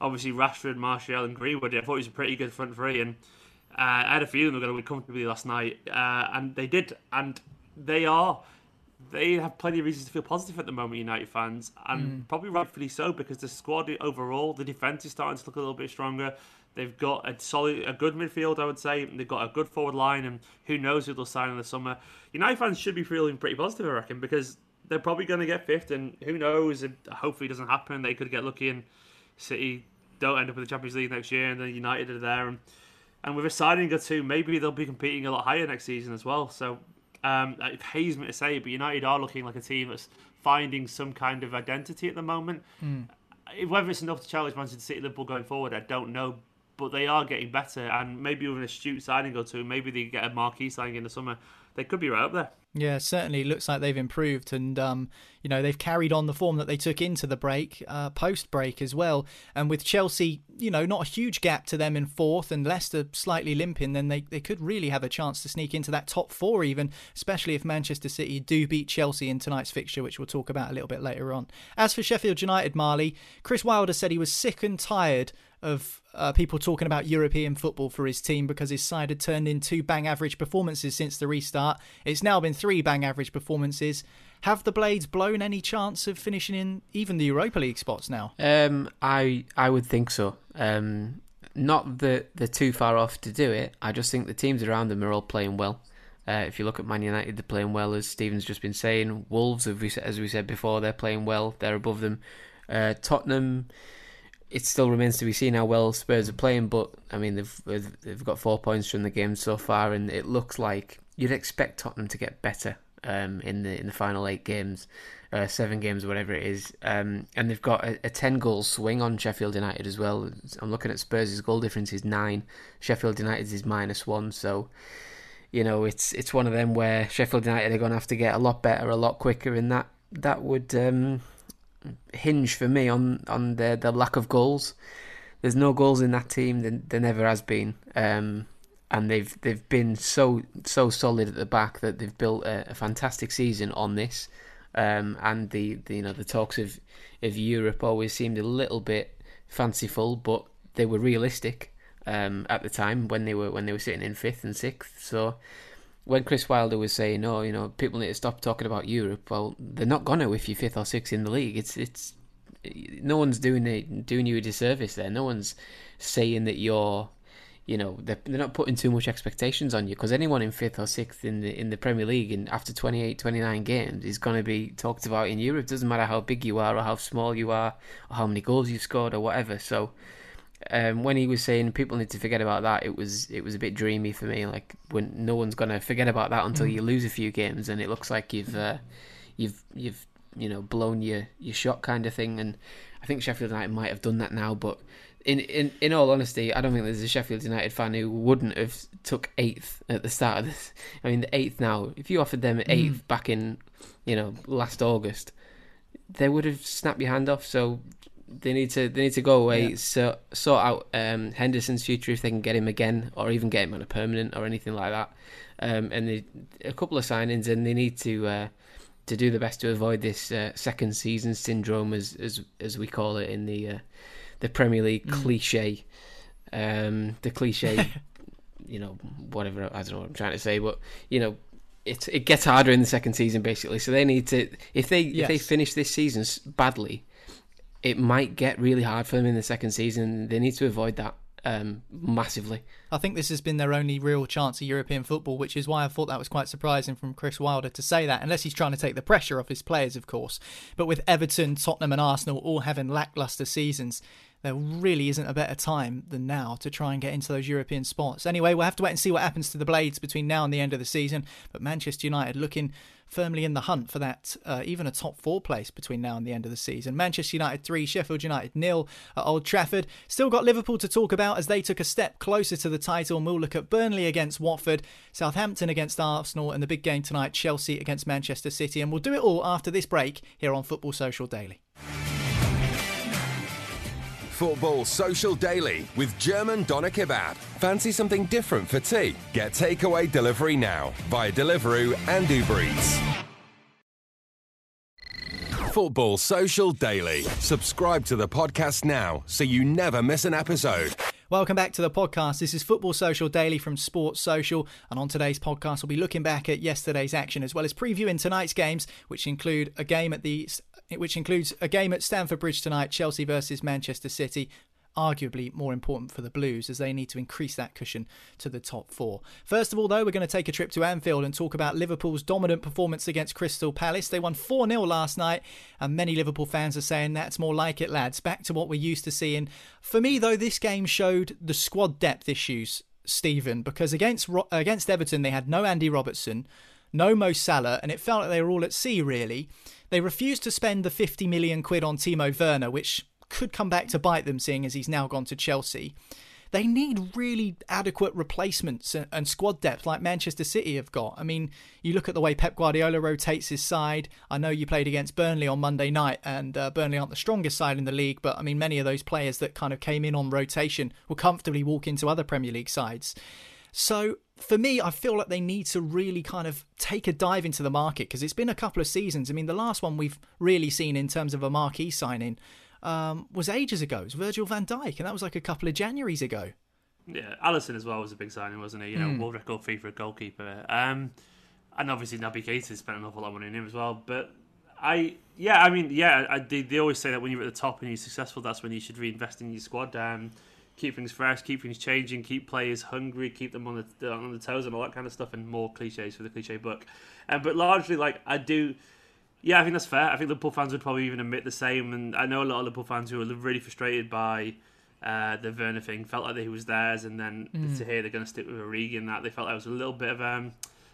obviously Rashford, Martial, and Greenwood. I thought it was a pretty good front three, and uh, I had a feeling they were going to win comfortably last night, uh, and they did. And they are. They have plenty of reasons to feel positive at the moment, United fans, and mm. probably rightfully so because the squad overall, the defense is starting to look a little bit stronger. They've got a solid, a good midfield, I would say. They've got a good forward line, and who knows who they'll sign in the summer. United fans should be feeling pretty positive, I reckon, because they're probably going to get fifth, and who knows? If, hopefully, it doesn't happen. They could get lucky, and City don't end up in the Champions League next year, and then United are there, and and with a signing or two, maybe they'll be competing a lot higher next season as well. So um, it pays me to say, but United are looking like a team that's finding some kind of identity at the moment. Mm. Whether it's enough to challenge Manchester City, Liverpool going forward, I don't know but they are getting better. And maybe with an astute signing or two, maybe they get a marquee signing in the summer. They could be right up there. Yeah, certainly looks like they've improved, and um, you know they've carried on the form that they took into the break, uh, post break as well. And with Chelsea, you know, not a huge gap to them in fourth, and Leicester slightly limping, then they, they could really have a chance to sneak into that top four, even, especially if Manchester City do beat Chelsea in tonight's fixture, which we'll talk about a little bit later on. As for Sheffield United, Marley, Chris Wilder said he was sick and tired of uh, people talking about European football for his team because his side had turned in two bang average performances since the restart. It's now been three bang average performances. Have the Blades blown any chance of finishing in even the Europa League spots now? Um, I I would think so. Um, not that they're too far off to do it. I just think the teams around them are all playing well. Uh, if you look at Man United, they're playing well, as Stephen's just been saying. Wolves, as we said before, they're playing well. They're above them. Uh, Tottenham it still remains to be seen how well Spurs are playing, but I mean they've they've got four points from the game so far, and it looks like you'd expect Tottenham to get better um, in the in the final eight games, uh, seven games, whatever it is, um, and they've got a, a, ten goal swing on Sheffield United as well. I'm looking at Spurs' goal difference is nine, Sheffield United's is minus one, so. You know, it's it's one of them where Sheffield United are going to have to get a lot better, a lot quicker, and that that would um, hinge for me on on the the lack of goals. There's no goals in that team. There, there never has been, um, and they've they've been so so solid at the back that they've built a, a fantastic season on this. Um, and the, the you know the talks of of Europe always seemed a little bit fanciful, but they were realistic um, at the time when they were when they were sitting in fifth and sixth. So when Chris Wilder was saying, "Oh, you know, people need to stop talking about Europe," well, they're not gonna if you're fifth or sixth in the league. It's it's no one's doing it doing you a disservice there. No one's saying that you're, you know, they're, they're not putting too much expectations on you because anyone in fifth or sixth in the in the Premier League and after 28, 29 games is going to be talked about in Europe. Doesn't matter how big you are or how small you are or how many goals you've scored or whatever. So um, when he was saying people need to forget about that, it was it was a bit dreamy for me. Like when no one's gonna forget about that until mm. you lose a few games, and it looks like you've uh, you've you've you know blown your your shot kind of thing. And I think Sheffield United might have done that now, but in in in all honesty, I don't think there's a Sheffield United fan who wouldn't have took eighth at the start of this. I mean, the eighth now. If you offered them eighth mm. back in you know last August, they would have snapped your hand off. So they need to they need to go away, yeah. so, sort out um, Henderson's future if they can get him again, or even get him on a permanent or anything like that. Um, and they, a couple of signings, and they need to uh, to do the best to avoid this uh, second season syndrome, as as as we call it in the uh, the Premier League mm. cliche. Um, the cliche, you know, whatever I don't know what I'm trying to say, but you know, it it gets harder in the second season basically. So they need to if they yes. if they finish this season badly, it might get really hard for them in the second season. They need to avoid that um, massively. I think this has been their only real chance of European football, which is why I thought that was quite surprising from Chris Wilder to say that, unless he's trying to take the pressure off his players, of course. But with Everton, Tottenham, and Arsenal all having lacklustre seasons, there really isn't a better time than now to try and get into those European spots. Anyway, we'll have to wait and see what happens to the Blades between now and the end of the season. But Manchester United looking firmly in the hunt for that, uh, even a top four place between now and the end of the season. Manchester United 3, Sheffield United nil at Old Trafford. Still got Liverpool to talk about as they took a step closer to the title. And we'll look at Burnley against Watford, Southampton against Arsenal, and the big game tonight, Chelsea against Manchester City. And we'll do it all after this break here on Football Social Daily. Football Social Daily with German Doner Kebab. Fancy something different for tea? Get takeaway delivery now via Deliveroo and Uber Eats. Football Social Daily. Subscribe to the podcast now so you never miss an episode. Welcome back to the podcast. This is Football Social Daily from Sports Social. And on today's podcast, we'll be looking back at yesterday's action as well as previewing tonight's games, which include a game at the which includes a game at Stamford Bridge tonight, Chelsea versus Manchester City. Arguably more important for the Blues as they need to increase that cushion to the top four. First of all, though, we're going to take a trip to Anfield and talk about Liverpool's dominant performance against Crystal Palace. They won 4 0 last night, and many Liverpool fans are saying that's more like it, lads. Back to what we're used to seeing. For me, though, this game showed the squad depth issues, Stephen, because against against Everton they had no Andy Robertson, no Mo Salah, and it felt like they were all at sea, really. They refused to spend the 50 million quid on Timo Werner, which could come back to bite them, seeing as he's now gone to Chelsea. They need really adequate replacements and squad depth like Manchester City have got. I mean, you look at the way Pep Guardiola rotates his side. I know you played against Burnley on Monday night, and uh, Burnley aren't the strongest side in the league, but I mean, many of those players that kind of came in on rotation will comfortably walk into other Premier League sides. So for me, I feel like they need to really kind of take a dive into the market because it's been a couple of seasons. I mean, the last one we've really seen in terms of a marquee signing um, was ages ago. It was Virgil van Dijk, and that was like a couple of Januaries ago. Yeah, Alisson as well was a big signing, wasn't he? You know, mm. world record fee for a goalkeeper. Um, and obviously Naby Keita spent an awful lot of money on him as well. But I, yeah, I mean, yeah, I, they, they always say that when you're at the top and you're successful, that's when you should reinvest in your squad. Um, keep things fresh, keep things changing, keep players hungry, keep them on the on the toes and all that kind of stuff, and more cliches for the cliche book. Um, but largely, like I do, yeah, I think that's fair. I think Liverpool fans would probably even admit the same, and I know a lot of Liverpool fans who are really frustrated by. Uh, the Werner thing felt like he was theirs, and then mm. to hear they're going to stick with Origi and that they felt that was a little bit of um,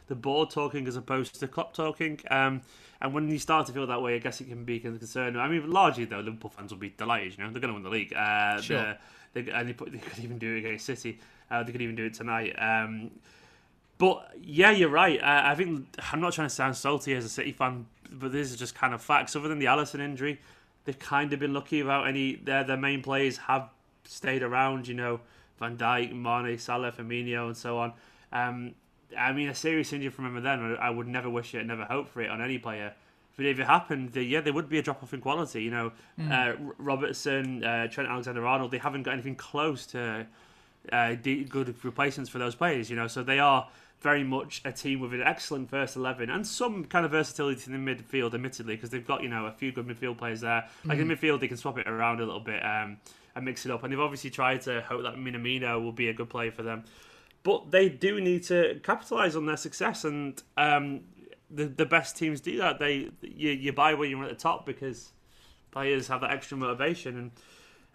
the board talking as opposed to Klopp talking. Um, and when you start to feel that way, I guess it can be a concern. I mean, largely though, Liverpool fans will be delighted. You know, they're going to win the league. Uh, sure. They, and they, put, they could even do it against City. Uh, they could even do it tonight. Um, but yeah, you're right. Uh, I think I'm not trying to sound salty as a City fan, but this is just kind of facts. Other than the Alisson injury, they've kind of been lucky about any. Their their main players have stayed around. You know, Van Dijk, Mane, Salah, Firmino, and so on. Um, I mean, a serious injury from him then, I would never wish it, never hope for it on any player. But if it happened, they, yeah, there would be a drop off in quality. You know, mm. uh, Robertson, uh, Trent Alexander-Arnold, they haven't got anything close to uh, good replacements for those players. You know, so they are very much a team with an excellent first 11 and some kind of versatility in the midfield, admittedly, because they've got, you know, a few good midfield players there. Like in midfield, they can swap it around a little bit um, and mix it up. And they've obviously tried to hope that Minamino will be a good player for them. But they do need to capitalise on their success, and um, the the best teams do that. They you, you buy when you're at the top because players have that extra motivation, and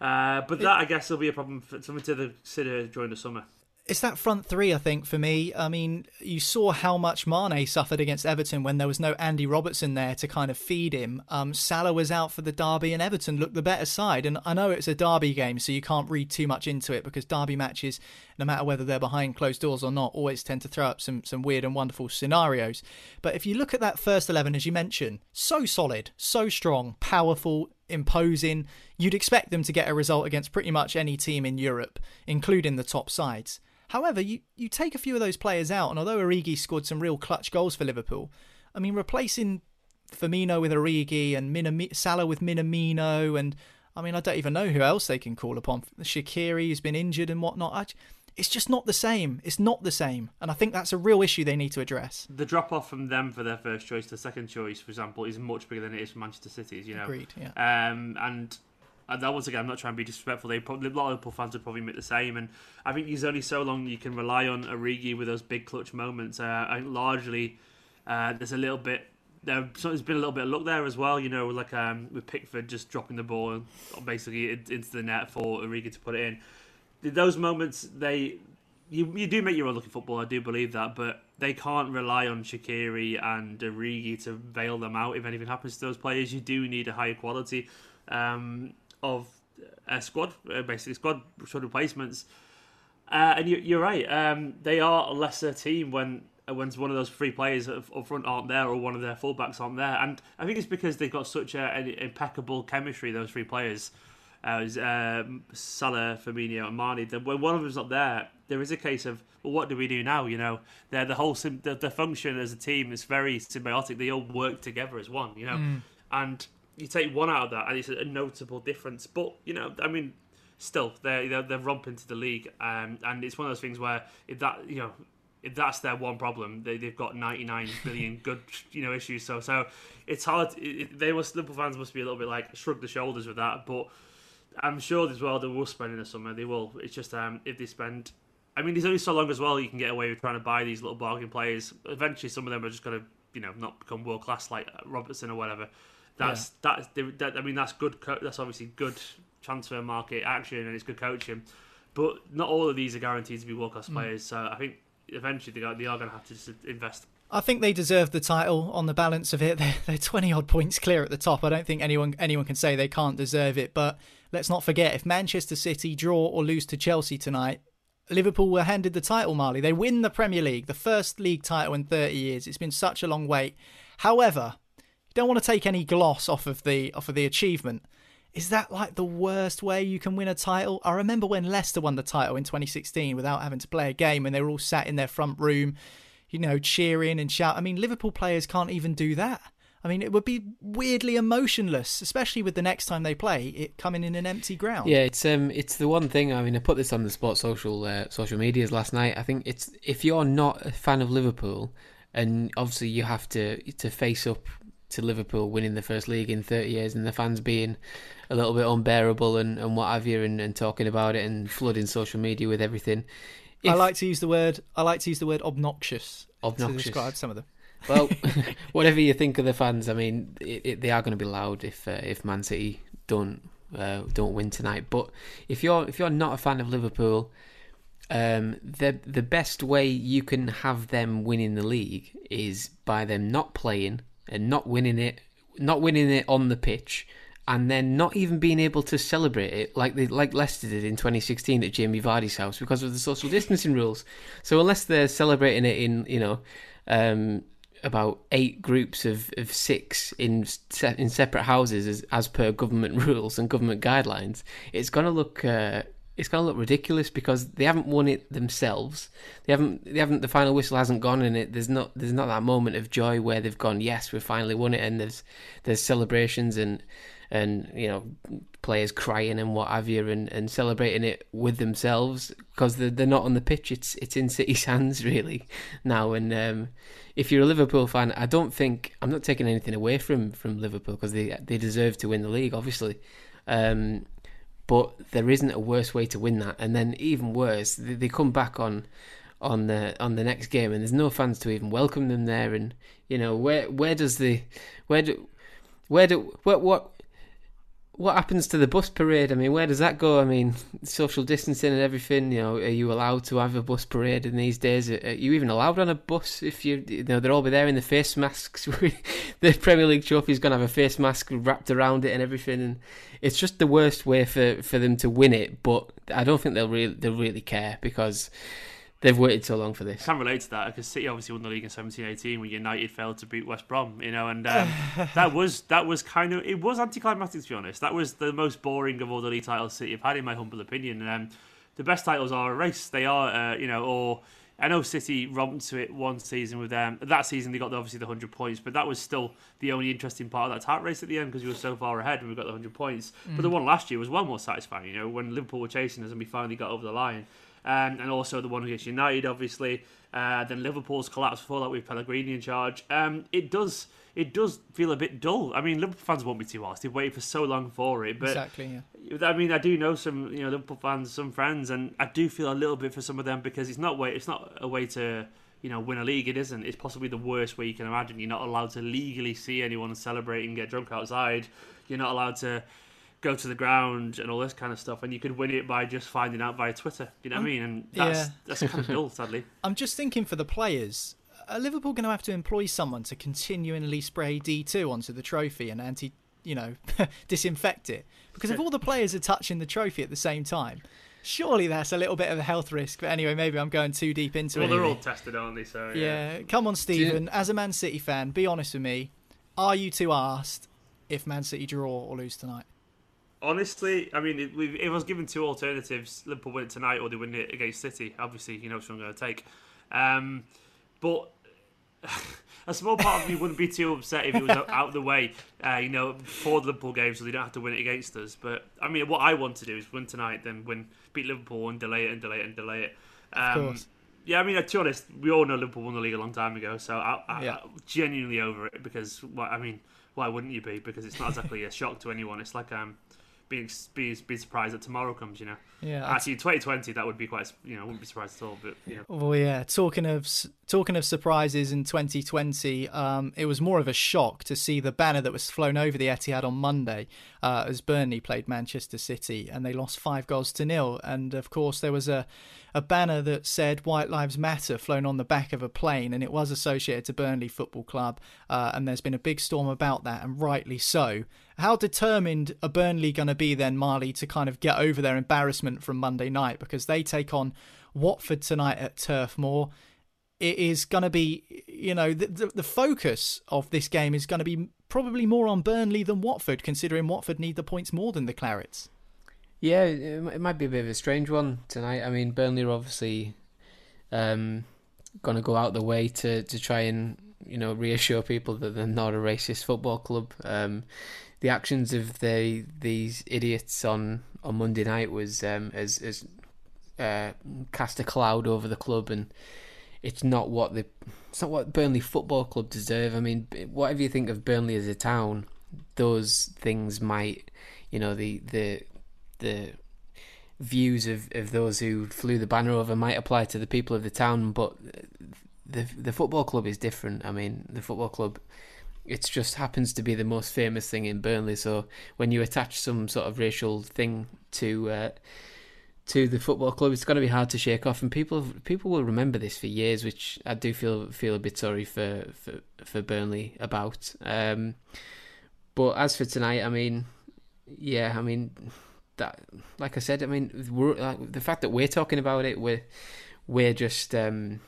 uh, but that I guess will be a problem for something to consider during the summer. It's that front three, I think, for me. I mean, you saw how much Mane suffered against Everton when there was no Andy Robertson there to kind of feed him. Um, Salah was out for the derby, and Everton looked the better side. And I know it's a derby game, so you can't read too much into it because derby matches, no matter whether they're behind closed doors or not, always tend to throw up some some weird and wonderful scenarios. But if you look at that first eleven, as you mentioned, so solid, so strong, powerful, imposing. You'd expect them to get a result against pretty much any team in Europe, including the top sides. However, you, you take a few of those players out, and although Origi scored some real clutch goals for Liverpool, I mean, replacing Firmino with Origi and Minami- Salah with Minamino, and I mean, I don't even know who else they can call upon. Shaqiri, who's been injured and whatnot. I, it's just not the same. It's not the same. And I think that's a real issue they need to address. The drop off from them for their first choice to second choice, for example, is much bigger than it is for Manchester City's, you know. Agreed, yeah. Um, and and that once again, I'm not trying to be disrespectful. They probably, a lot of Liverpool fans would probably make the same. And I think there's only so long you can rely on Origi with those big clutch moments. Uh, I largely uh, there's a little bit. There's been a little bit of luck there as well, you know, like um, with Pickford just dropping the ball basically into the net for Origi to put it in. Those moments, they you, you do make your own looking football, I do believe that, but they can't rely on Shaqiri and Origi to bail them out if anything happens to those players. You do need a higher quality um, of a squad, uh, basically squad squad replacements. Uh, and you, are right, um, they are a lesser team when when one of those three players up front aren't there or one of their fullbacks aren't there. And I think it's because they've got such a, an impeccable chemistry, those three players. Uh, uh, Salah, Firmino, and Mane. When one of them's not there, there is a case of well, what do we do now? You know, they're the whole the, the function as a team is very symbiotic. They all work together as one. You know, Mm. and you take one out of that, and it's a notable difference. But you know, I mean, still they're they're, they're romping to the league, um, and it's one of those things where if that you know. If that's their one problem, they, they've got 99 billion good, you know, issues. So, so it's hard. It, they must, Liverpool fans must be a little bit like shrug the shoulders with that. But I'm sure as well they will spend in the summer. They will. It's just um, if they spend. I mean, there's only so long as well you can get away with trying to buy these little bargain players. Eventually, some of them are just going to, you know, not become world class like Robertson or whatever. That's that's that, I mean that's good. That's obviously good transfer market action and it's good coaching. But not all of these are guaranteed to be world class players. So I think eventually they are, they are going to have to invest I think they deserve the title on the balance of it. They're, they're 20 odd points clear at the top. I don't think anyone anyone can say they can't deserve it. But let's not forget if Manchester City draw or lose to Chelsea tonight, Liverpool were handed the title, Marley. They win the Premier League, the first league title in 30 years. It's been such a long wait. However, you don't want to take any gloss off of the off of the achievement. Is that like the worst way you can win a title? I remember when Leicester won the title in 2016 without having to play a game and they were all sat in their front room, you know, cheering and shout. I mean, Liverpool players can't even do that. I mean, it would be weirdly emotionless, especially with the next time they play it coming in an empty ground. Yeah, it's um, it's the one thing. I mean, I put this on the sports social uh, social medias last night. I think it's if you're not a fan of Liverpool, and obviously you have to to face up to Liverpool winning the first league in 30 years, and the fans being a little bit unbearable and, and what have you, and, and talking about it and flooding social media with everything. I like to use the word. I like to use the word obnoxious, Obnoxious. to describe some of them. Well, whatever you think of the fans, I mean, it, it, they are going to be loud if uh, if Man City don't uh, don't win tonight. But if you're if you're not a fan of Liverpool, um, the the best way you can have them winning the league is by them not playing and not winning it, not winning it on the pitch. And then not even being able to celebrate it like they, like Leicester did in 2016 at Jamie Vardy's house because of the social distancing rules. So unless they're celebrating it in you know um, about eight groups of, of six in in separate houses as, as per government rules and government guidelines, it's going to look uh, it's going to look ridiculous because they haven't won it themselves. They haven't. They haven't. The final whistle hasn't gone in it. There's not. There's not that moment of joy where they've gone. Yes, we've finally won it, and there's there's celebrations and and you know players crying and what have you and, and celebrating it with themselves because they're, they're not on the pitch it's it's in City's hands really now and um, if you're a Liverpool fan I don't think I'm not taking anything away from from Liverpool because they they deserve to win the league obviously um, but there isn't a worse way to win that. And then even worse they, they come back on on the on the next game and there's no fans to even welcome them there. And you know where where does the where do where do what what what happens to the bus parade? I mean, where does that go? I mean, social distancing and everything. You know, are you allowed to have a bus parade in these days? Are you even allowed on a bus if you, you know, they'll all be there in the face masks? the Premier League trophy is going to have a face mask wrapped around it and everything, and it's just the worst way for, for them to win it. But I don't think they'll really they'll really care because they've waited so long for this. I can relate to that because City obviously won the league in 17-18 when United failed to beat West Brom, you know, and um, that was that was kind of it was anticlimactic to be honest. That was the most boring of all the league titles City have had, in my humble opinion. And um, the best titles are a race. They are, uh, you know, or I know City romped to it one season with them. That season they got obviously the hundred points, but that was still the only interesting part of that title race at the end because we were so far ahead and we got the hundred points. Mm. But the one last year was well more satisfying. You know, when Liverpool were chasing us and we finally got over the line um, and also the one against United, obviously. Uh, then Liverpool's collapse before that with Pellegrini in charge. Um, it does it does feel a bit dull. I mean, Liverpool fans won't be too honest. They've waited for so long for it. But exactly. Yeah. I mean, I do know some you know Liverpool fans, some friends, and I do feel a little bit for some of them because it's not way it's not a way to you know win a league. It isn't. It's possibly the worst way you can imagine. You're not allowed to legally see anyone celebrate and get drunk outside. You're not allowed to go to the ground and all this kind of stuff, and you could win it by just finding out via Twitter. You know what I um, mean? And that's yeah. that's kind of dull, sadly. I'm just thinking for the players. Are Liverpool going to have to employ someone to continually spray D2 onto the trophy and anti, you know, disinfect it? Because if all the players are touching the trophy at the same time, surely that's a little bit of a health risk. But anyway, maybe I'm going too deep into well, it. Well, they're all tested, aren't they? So yeah. yeah. Come on, Stephen. You... As a Man City fan, be honest with me. Are you too asked if Man City draw or lose tonight? Honestly, I mean, if, if I was given two alternatives, Liverpool win it tonight or they win it against City, obviously, you know which one I'm going to take. Um, but a small part of me wouldn't be too upset if it was out of the way, uh, you know, for the Liverpool game, so they don't have to win it against us. But I mean, what I want to do is win tonight, then win, beat Liverpool, and delay it and delay it and delay it. Um, of course. Yeah, I mean, to be honest, we all know Liverpool won the league a long time ago, so I, I, yeah. I'm genuinely over it because, well, I mean, why wouldn't you be? Because it's not exactly a shock to anyone. It's like um, being be, be surprised that tomorrow comes. You know. Yeah. Actually, twenty twenty that would be quite. You know, wouldn't be surprised at all. But know. Well, yeah. Talking of talking of surprises in twenty twenty, um, it was more of a shock to see the banner that was flown over the Etihad on Monday uh, as Burnley played Manchester City and they lost five goals to nil. And of course, there was a a banner that said White Lives Matter flown on the back of a plane, and it was associated to Burnley Football Club. Uh, and there's been a big storm about that, and rightly so. How determined are Burnley going to be then, Marley, to kind of get over their embarrassment from Monday night? Because they take on Watford tonight at Turf Moor. It is going to be, you know, the, the, the focus of this game is going to be probably more on Burnley than Watford, considering Watford need the points more than the Clarets. Yeah, it might be a bit of a strange one tonight. I mean, Burnley are obviously um, going to go out the way to, to try and you know reassure people that they're not a racist football club. Um, the actions of the these idiots on, on Monday night was um, as as uh, cast a cloud over the club, and it's not what the it's not what Burnley Football Club deserve. I mean, whatever you think of Burnley as a town, those things might, you know, the the the views of, of those who flew the banner over might apply to the people of the town, but the the football club is different. I mean, the football club it just happens to be the most famous thing in Burnley. So when you attach some sort of racial thing to uh, to the football club, it's going to be hard to shake off, and people people will remember this for years, which I do feel feel a bit sorry for for, for Burnley about. Um, but as for tonight, I mean, yeah, I mean that, like I said, I mean, like, the fact that we're talking about it, we're we're just um,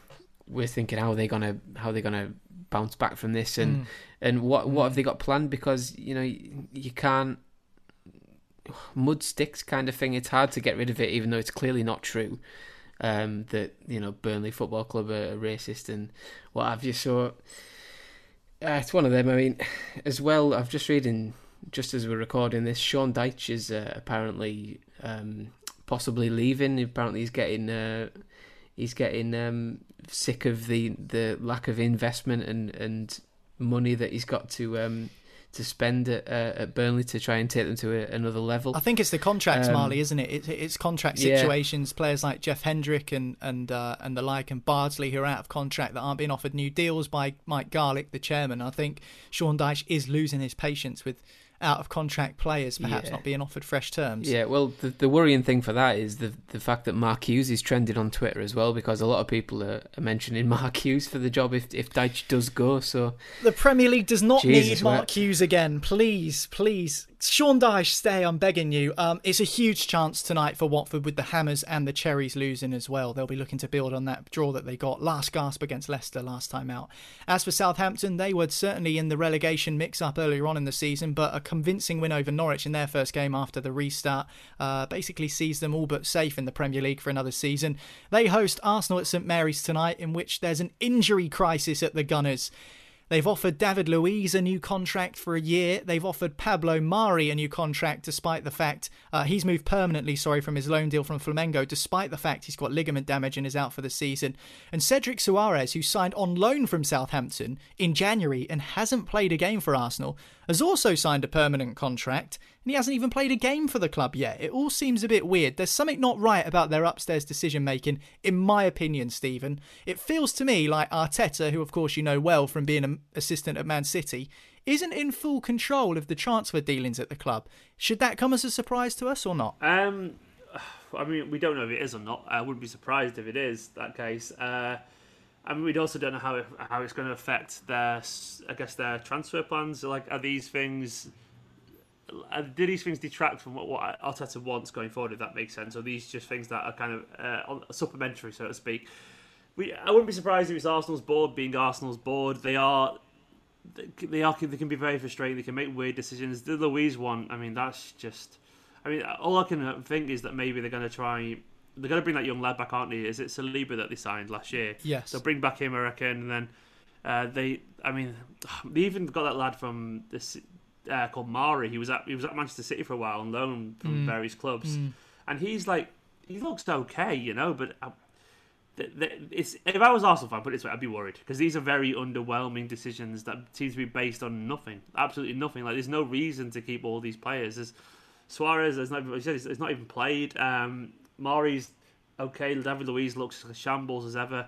we're thinking how are they gonna how are they gonna bounce back from this, and mm. and what what have mm. they got planned? Because you know you, you can't mud sticks kind of thing. It's hard to get rid of it, even though it's clearly not true. Um, that you know Burnley Football Club are racist and what have you. So uh, it's one of them. I mean, as well, I've just reading just as we're recording this, Sean Dyche is uh, apparently um, possibly leaving. Apparently, he's getting uh, he's getting um, sick of the the lack of investment and and money that he's got to um, to spend at, uh, at Burnley to try and take them to a, another level. I think it's the contracts, um, Marley, isn't it? it? It's contract situations. Yeah. Players like Jeff Hendrick and and uh, and the like, and Bardsley who are out of contract that aren't being offered new deals by Mike Garlick, the chairman. I think Sean Dyche is losing his patience with out of contract players perhaps yeah. not being offered fresh terms. Yeah, well, the, the worrying thing for that is the the fact that Mark Hughes is trending on Twitter as well because a lot of people are, are mentioning Mark Hughes for the job if if Dyche does go. So the Premier League does not Jesus, need Mark Hughes again. Please, please Sean Dyche, stay. I'm begging you. Um, it's a huge chance tonight for Watford with the Hammers and the Cherries losing as well. They'll be looking to build on that draw that they got last gasp against Leicester last time out. As for Southampton, they were certainly in the relegation mix-up earlier on in the season, but a convincing win over Norwich in their first game after the restart uh, basically sees them all but safe in the Premier League for another season. They host Arsenal at St Mary's tonight, in which there's an injury crisis at the Gunners. They've offered David Luiz a new contract for a year. They've offered Pablo Mari a new contract, despite the fact uh, he's moved permanently, sorry, from his loan deal from Flamengo, despite the fact he's got ligament damage and is out for the season. And Cedric Soares, who signed on loan from Southampton in January and hasn't played a game for Arsenal, has also signed a permanent contract and he hasn't even played a game for the club yet. It all seems a bit weird. There's something not right about their upstairs decision making, in my opinion, Stephen. It feels to me like Arteta, who of course you know well from being an assistant at Man City, isn't in full control of the transfer dealings at the club. Should that come as a surprise to us or not? Um, I mean, we don't know if it is or not. I wouldn't be surprised if it is that case. Uh, I mean, we also don't know how it, how it's going to affect their, I guess, their transfer plans. Like, are these things do these things detract from what, what Arteta wants going forward? If that makes sense, or these just things that are kind of uh, supplementary, so to speak? We, I wouldn't be surprised if it's Arsenal's board being Arsenal's board. They are, they are, they can be very frustrating. They can make weird decisions. The Luiz one, I mean, that's just. I mean, all I can think is that maybe they're going to try. They're going to bring that young lad back, aren't they? Is it Saliba that they signed last year? Yes. They'll bring back him, I reckon, and then uh, they. I mean, they even got that lad from this uh, called Mari. He was at he was at Manchester City for a while on loan from mm. various clubs, mm. and he's like he looks okay, you know. But uh, it's if I was Arsenal fan, put it this way, I'd be worried because these are very underwhelming decisions that seem to be based on nothing, absolutely nothing. Like there's no reason to keep all these players. There's Soares, there's not, it's not even played. Um, Mari's okay. David Luiz looks as shambles as ever.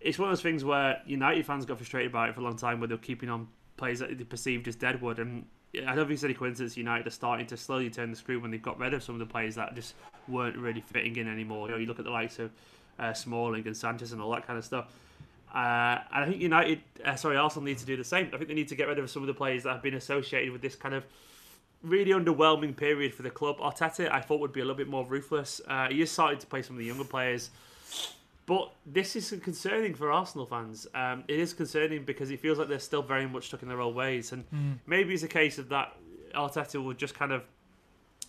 It's one of those things where United fans got frustrated about it for a long time, where they're keeping on players that they perceived as deadwood, and I don't think it's any coincidence United are starting to slowly turn the screw when they've got rid of some of the players that just weren't really fitting in anymore. You know, you look at the likes of uh, Smalling and Sanchez and all that kind of stuff. Uh, and I think United, uh, sorry, Arsenal need to do the same. I think they need to get rid of some of the players that have been associated with this kind of really underwhelming period for the club. Arteta, I thought would be a little bit more ruthless. Uh, he is starting to play some of the younger players. But this is concerning for Arsenal fans. Um, it is concerning because it feels like they're still very much stuck in their old ways, and mm. maybe it's a case of that Arteta will just kind of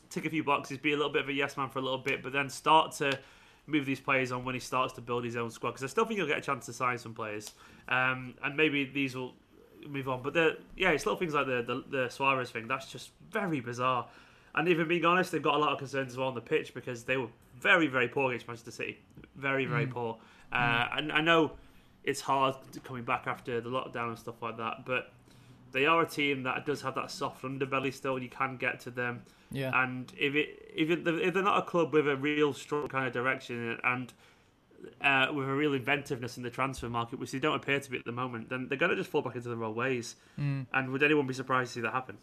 tick a few boxes, be a little bit of a yes man for a little bit, but then start to move these players on when he starts to build his own squad. Because I still think he'll get a chance to sign some players, um, and maybe these will move on. But the yeah, it's little things like the, the the Soares thing. That's just very bizarre. And even being honest, they've got a lot of concerns as well on the pitch because they were very, very poor against Manchester City. Very, very mm. poor. Uh, mm. And I know it's hard coming back after the lockdown and stuff like that, but they are a team that does have that soft underbelly still. You can get to them. Yeah. And if it if, it, if they're not a club with a real strong kind of direction and uh, with a real inventiveness in the transfer market, which they don't appear to be at the moment, then they're going to just fall back into their old ways. Mm. And would anyone be surprised to see that happen?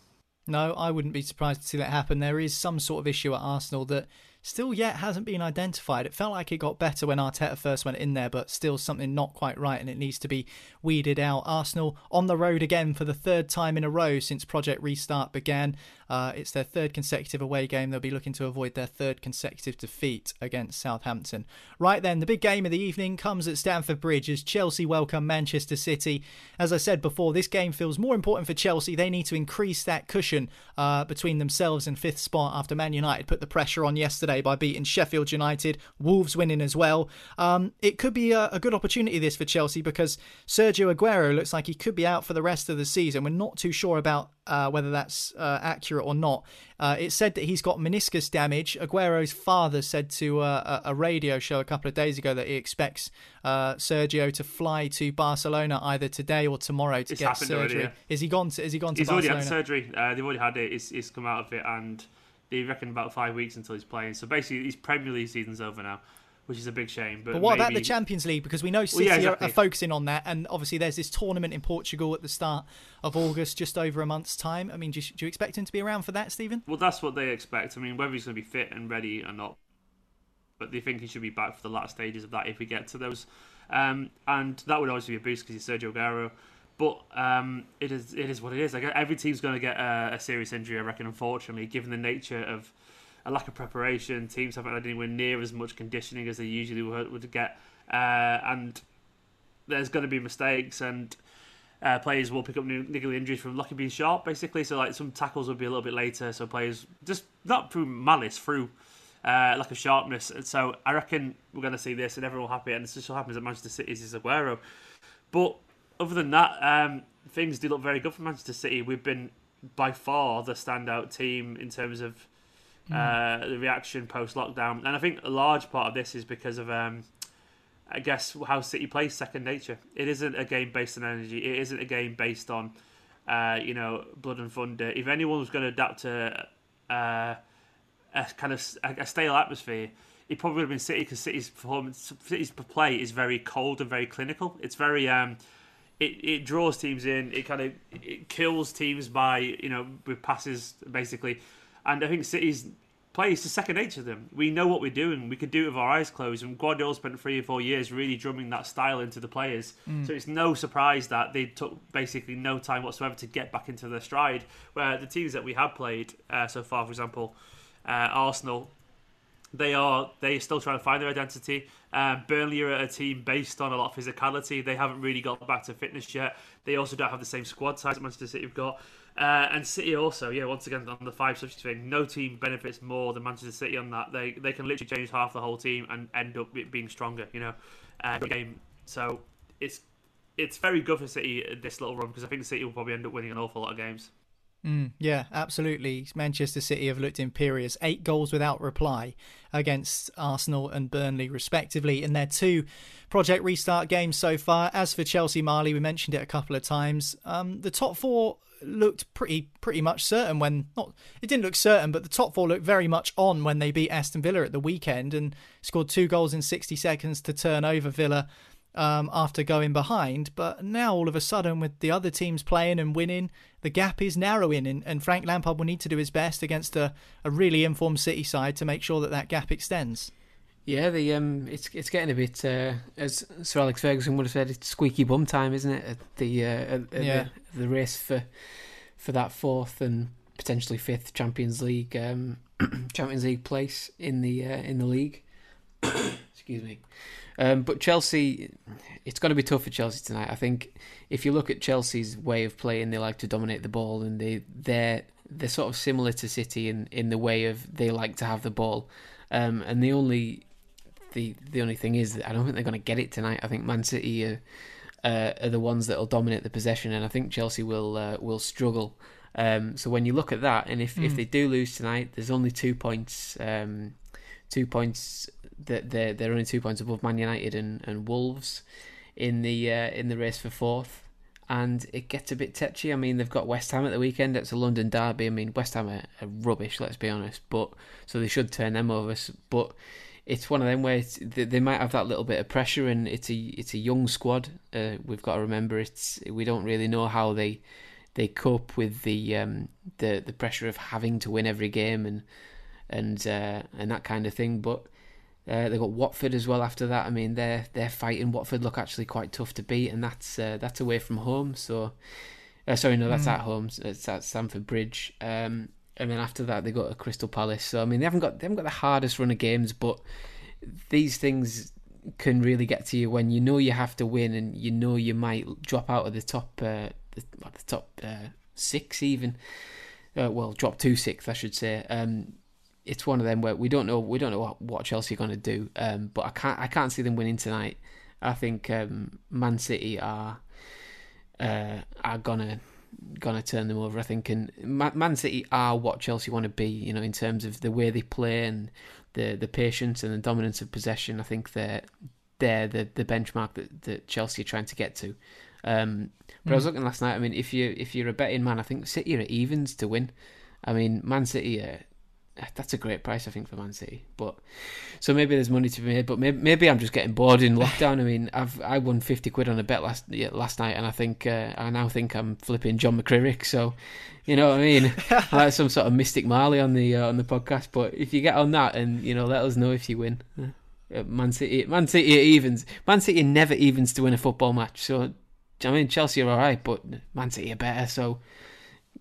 No, I wouldn't be surprised to see that happen. There is some sort of issue at Arsenal that still yet hasn't been identified. It felt like it got better when Arteta first went in there, but still something not quite right and it needs to be weeded out. Arsenal on the road again for the third time in a row since Project Restart began. Uh, it's their third consecutive away game. They'll be looking to avoid their third consecutive defeat against Southampton. Right then, the big game of the evening comes at Stamford Bridge as Chelsea welcome Manchester City. As I said before, this game feels more important for Chelsea. They need to increase that cushion uh, between themselves and fifth spot after Man United put the pressure on yesterday by beating Sheffield United, Wolves winning as well. Um, it could be a, a good opportunity this for Chelsea because Sergio Aguero looks like he could be out for the rest of the season. We're not too sure about uh, whether that's uh, accurate or not. Uh, it said that he's got meniscus damage. Aguero's father said to uh, a, a, radio show a couple of days ago that he expects uh, Sergio to fly to Barcelona either today or tomorrow to it's get surgery. Already. Is he gone? To, is he gone to he's Barcelona? already had surgery. Uh, they've already had it. He's, he's come out of it, and they reckon about five weeks until he's playing. So basically, his Premier League season's over now which is a big shame. But, but what maybe... about the Champions League? Because we know City well, yeah, exactly. are, are, focusing on that, and obviously there's this tournament in Portugal at the start of August, just over a month's time. I mean, do you, do you expect him to be around for that, Stephen? Well, that's what they expect. I mean, whether he's going to be fit and ready or not, but they think he should be back for the last stages of that if we get to those. Um, and that would obviously be a boost because he's Sergio Aguero. But um, it is it is what it is. Like every team's going to get a, a serious injury, I reckon. Unfortunately, given the nature of a lack of preparation. Teams haven't had anywhere near as much conditioning as they usually would, get, uh, and there's going to be mistakes and. Uh, players will pick up niggly injuries from lucky being sharp, basically. So, like some tackles will be a little bit later. So players just not through malice, through uh, lack of sharpness. And so I reckon we're going to see this, and everyone will happy. And this just so happens at Manchester City's is Aguero. But other than that, um, things do look very good for Manchester City. We've been by far the standout team in terms of uh, the reaction post lockdown. And I think a large part of this is because of, um, I guess, how City plays second nature. It isn't a game based on energy. It isn't a game based on, uh, you know, blood and thunder. If anyone was going to adapt to uh, a kind of a, stale atmosphere, it probably would have been City because City's performance, City's play is very cold and very clinical. It's very. Um, it, it draws teams in. It kind of it kills teams by you know with passes basically. And I think City's play is second nature to them. We know what we're doing. We could do it with our eyes closed. And Guardiola spent three or four years really drumming that style into the players. Mm. So it's no surprise that they took basically no time whatsoever to get back into their stride. Where the teams that we have played uh, so far, for example, uh, Arsenal, they are they are still trying to find their identity. Uh, Burnley are a team based on a lot of physicality. They haven't really got back to fitness yet. They also don't have the same squad size that Manchester City have got. Uh, and City also, yeah, once again on the five substitute thing, no team benefits more than Manchester City on that. They they can literally change half the whole team and end up being stronger, you know, uh, game. So it's it's very good for City this little run because I think City will probably end up winning an awful lot of games. Mm, yeah, absolutely. Manchester City have looked imperious. Eight goals without reply against Arsenal and Burnley, respectively, in their two Project Restart games so far. As for Chelsea, Marley, we mentioned it a couple of times. Um, the top four looked pretty pretty much certain when not it didn't look certain, but the top four looked very much on when they beat Aston Villa at the weekend and scored two goals in 60 seconds to turn over Villa um, after going behind. But now all of a sudden, with the other teams playing and winning, the gap is narrowing, and, and Frank Lampard will need to do his best against a, a really informed City side to make sure that that gap extends. Yeah, the um, it's it's getting a bit uh, as Sir Alex Ferguson would have said, it's squeaky bum time, isn't it? At the uh, at, at yeah. the, the, race for for that fourth and potentially fifth Champions League um, Champions League place in the uh, in the league. Excuse me. Um, but Chelsea, it's going to be tough for Chelsea tonight. I think if you look at Chelsea's way of playing, they like to dominate the ball, and they they're they're sort of similar to City in in the way of they like to have the ball. Um, and the only the the only thing is that I don't think they're going to get it tonight. I think Man City are, uh, are the ones that will dominate the possession, and I think Chelsea will uh, will struggle. Um, so when you look at that, and if, mm. if hmm. they do lose tonight, there's only two points, um, two points that they're they're only two points above Man United and, and Wolves in the uh, in the race for fourth. And it gets a bit touchy. I mean, they've got West Ham at the weekend. It's a London derby. I mean, West Ham are, are rubbish. Let's be honest. But so they should turn them over. But it's one of them where they might have that little bit of pressure, and it's a it's a young squad. Uh, we've got to remember it's we don't really know how they they cope with the um, the the pressure of having to win every game, and and uh, and that kind of thing. But uh, they've got Watford as well after that. I mean, they're they're fighting. Watford look actually quite tough to beat, and that's uh, that's away from home. So, uh, sorry, no, that's mm. at home. It's at Stamford Bridge. Um, and then after that, they go to Crystal Palace. So I mean, they haven't got they haven't got the hardest run of games, but these things can really get to you when you know you have to win, and you know you might drop out of the top uh, the, the top uh, six even. Uh, well, drop to sixth, I should say. Um, it's one of them where we don't know we don't know what, what Chelsea are going to do, um, but I can't I can't see them winning tonight. I think um, Man City are uh, are gonna gonna turn them over. I think, and Man City are what Chelsea want to be. You know, in terms of the way they play and the the patience and the dominance of possession. I think they're they're the the benchmark that, that Chelsea are trying to get to. Um, but mm. I was hmm. looking last night. I mean, if you if you're a betting man, I think City are at evens to win. I mean, Man City. Uh, that's a great price, I think, for Man City. But so maybe there's money to be made. But maybe, maybe I'm just getting bored in lockdown. I mean, I've I won fifty quid on a bet last yeah, last night, and I think uh, I now think I'm flipping John McCririck. So, you know what I mean? like some sort of mystic Marley on the uh, on the podcast. But if you get on that, and you know, let us know if you win. Uh, Man City, Man City evens. Man City never evens to win a football match. So, I mean, Chelsea are all right, but Man City are better. So,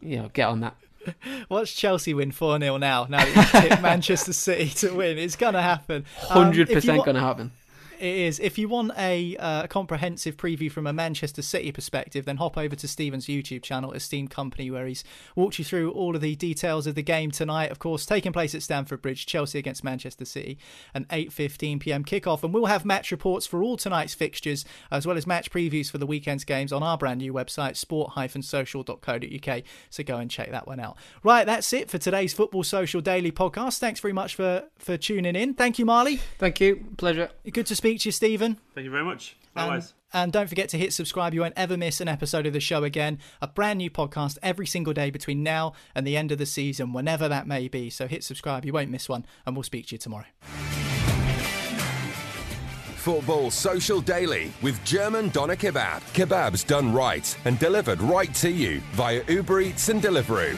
you know, get on that. Watch Chelsea win 4 0 now. Now that you Manchester City to win. It's going to happen. 100% um, going to happen it is. If you want a uh, comprehensive preview from a Manchester City perspective, then hop over to Stephen's YouTube channel, Esteemed Company, where he's walked you through all of the details of the game tonight. Of course, taking place at Stamford Bridge, Chelsea against Manchester City, an 8:15 p.m. kickoff, and we'll have match reports for all tonight's fixtures, as well as match previews for the weekend's games on our brand new website, sport-social.co.uk. So go and check that one out. Right, that's it for today's Football Social Daily podcast. Thanks very much for for tuning in. Thank you, Marley. Thank you. Pleasure. Good to speak speak to you, Stephen. Thank you very much. And, and, don't forget to hit subscribe. You won't ever miss an episode of the show again. A brand new podcast every single day between now and the end of the season, whenever that may be. So hit subscribe. You won't miss one. And we'll speak to you tomorrow. Football Social Daily with German Doner Kebab. Kebabs done right and delivered right to you via Uber Eats and Deliveroo.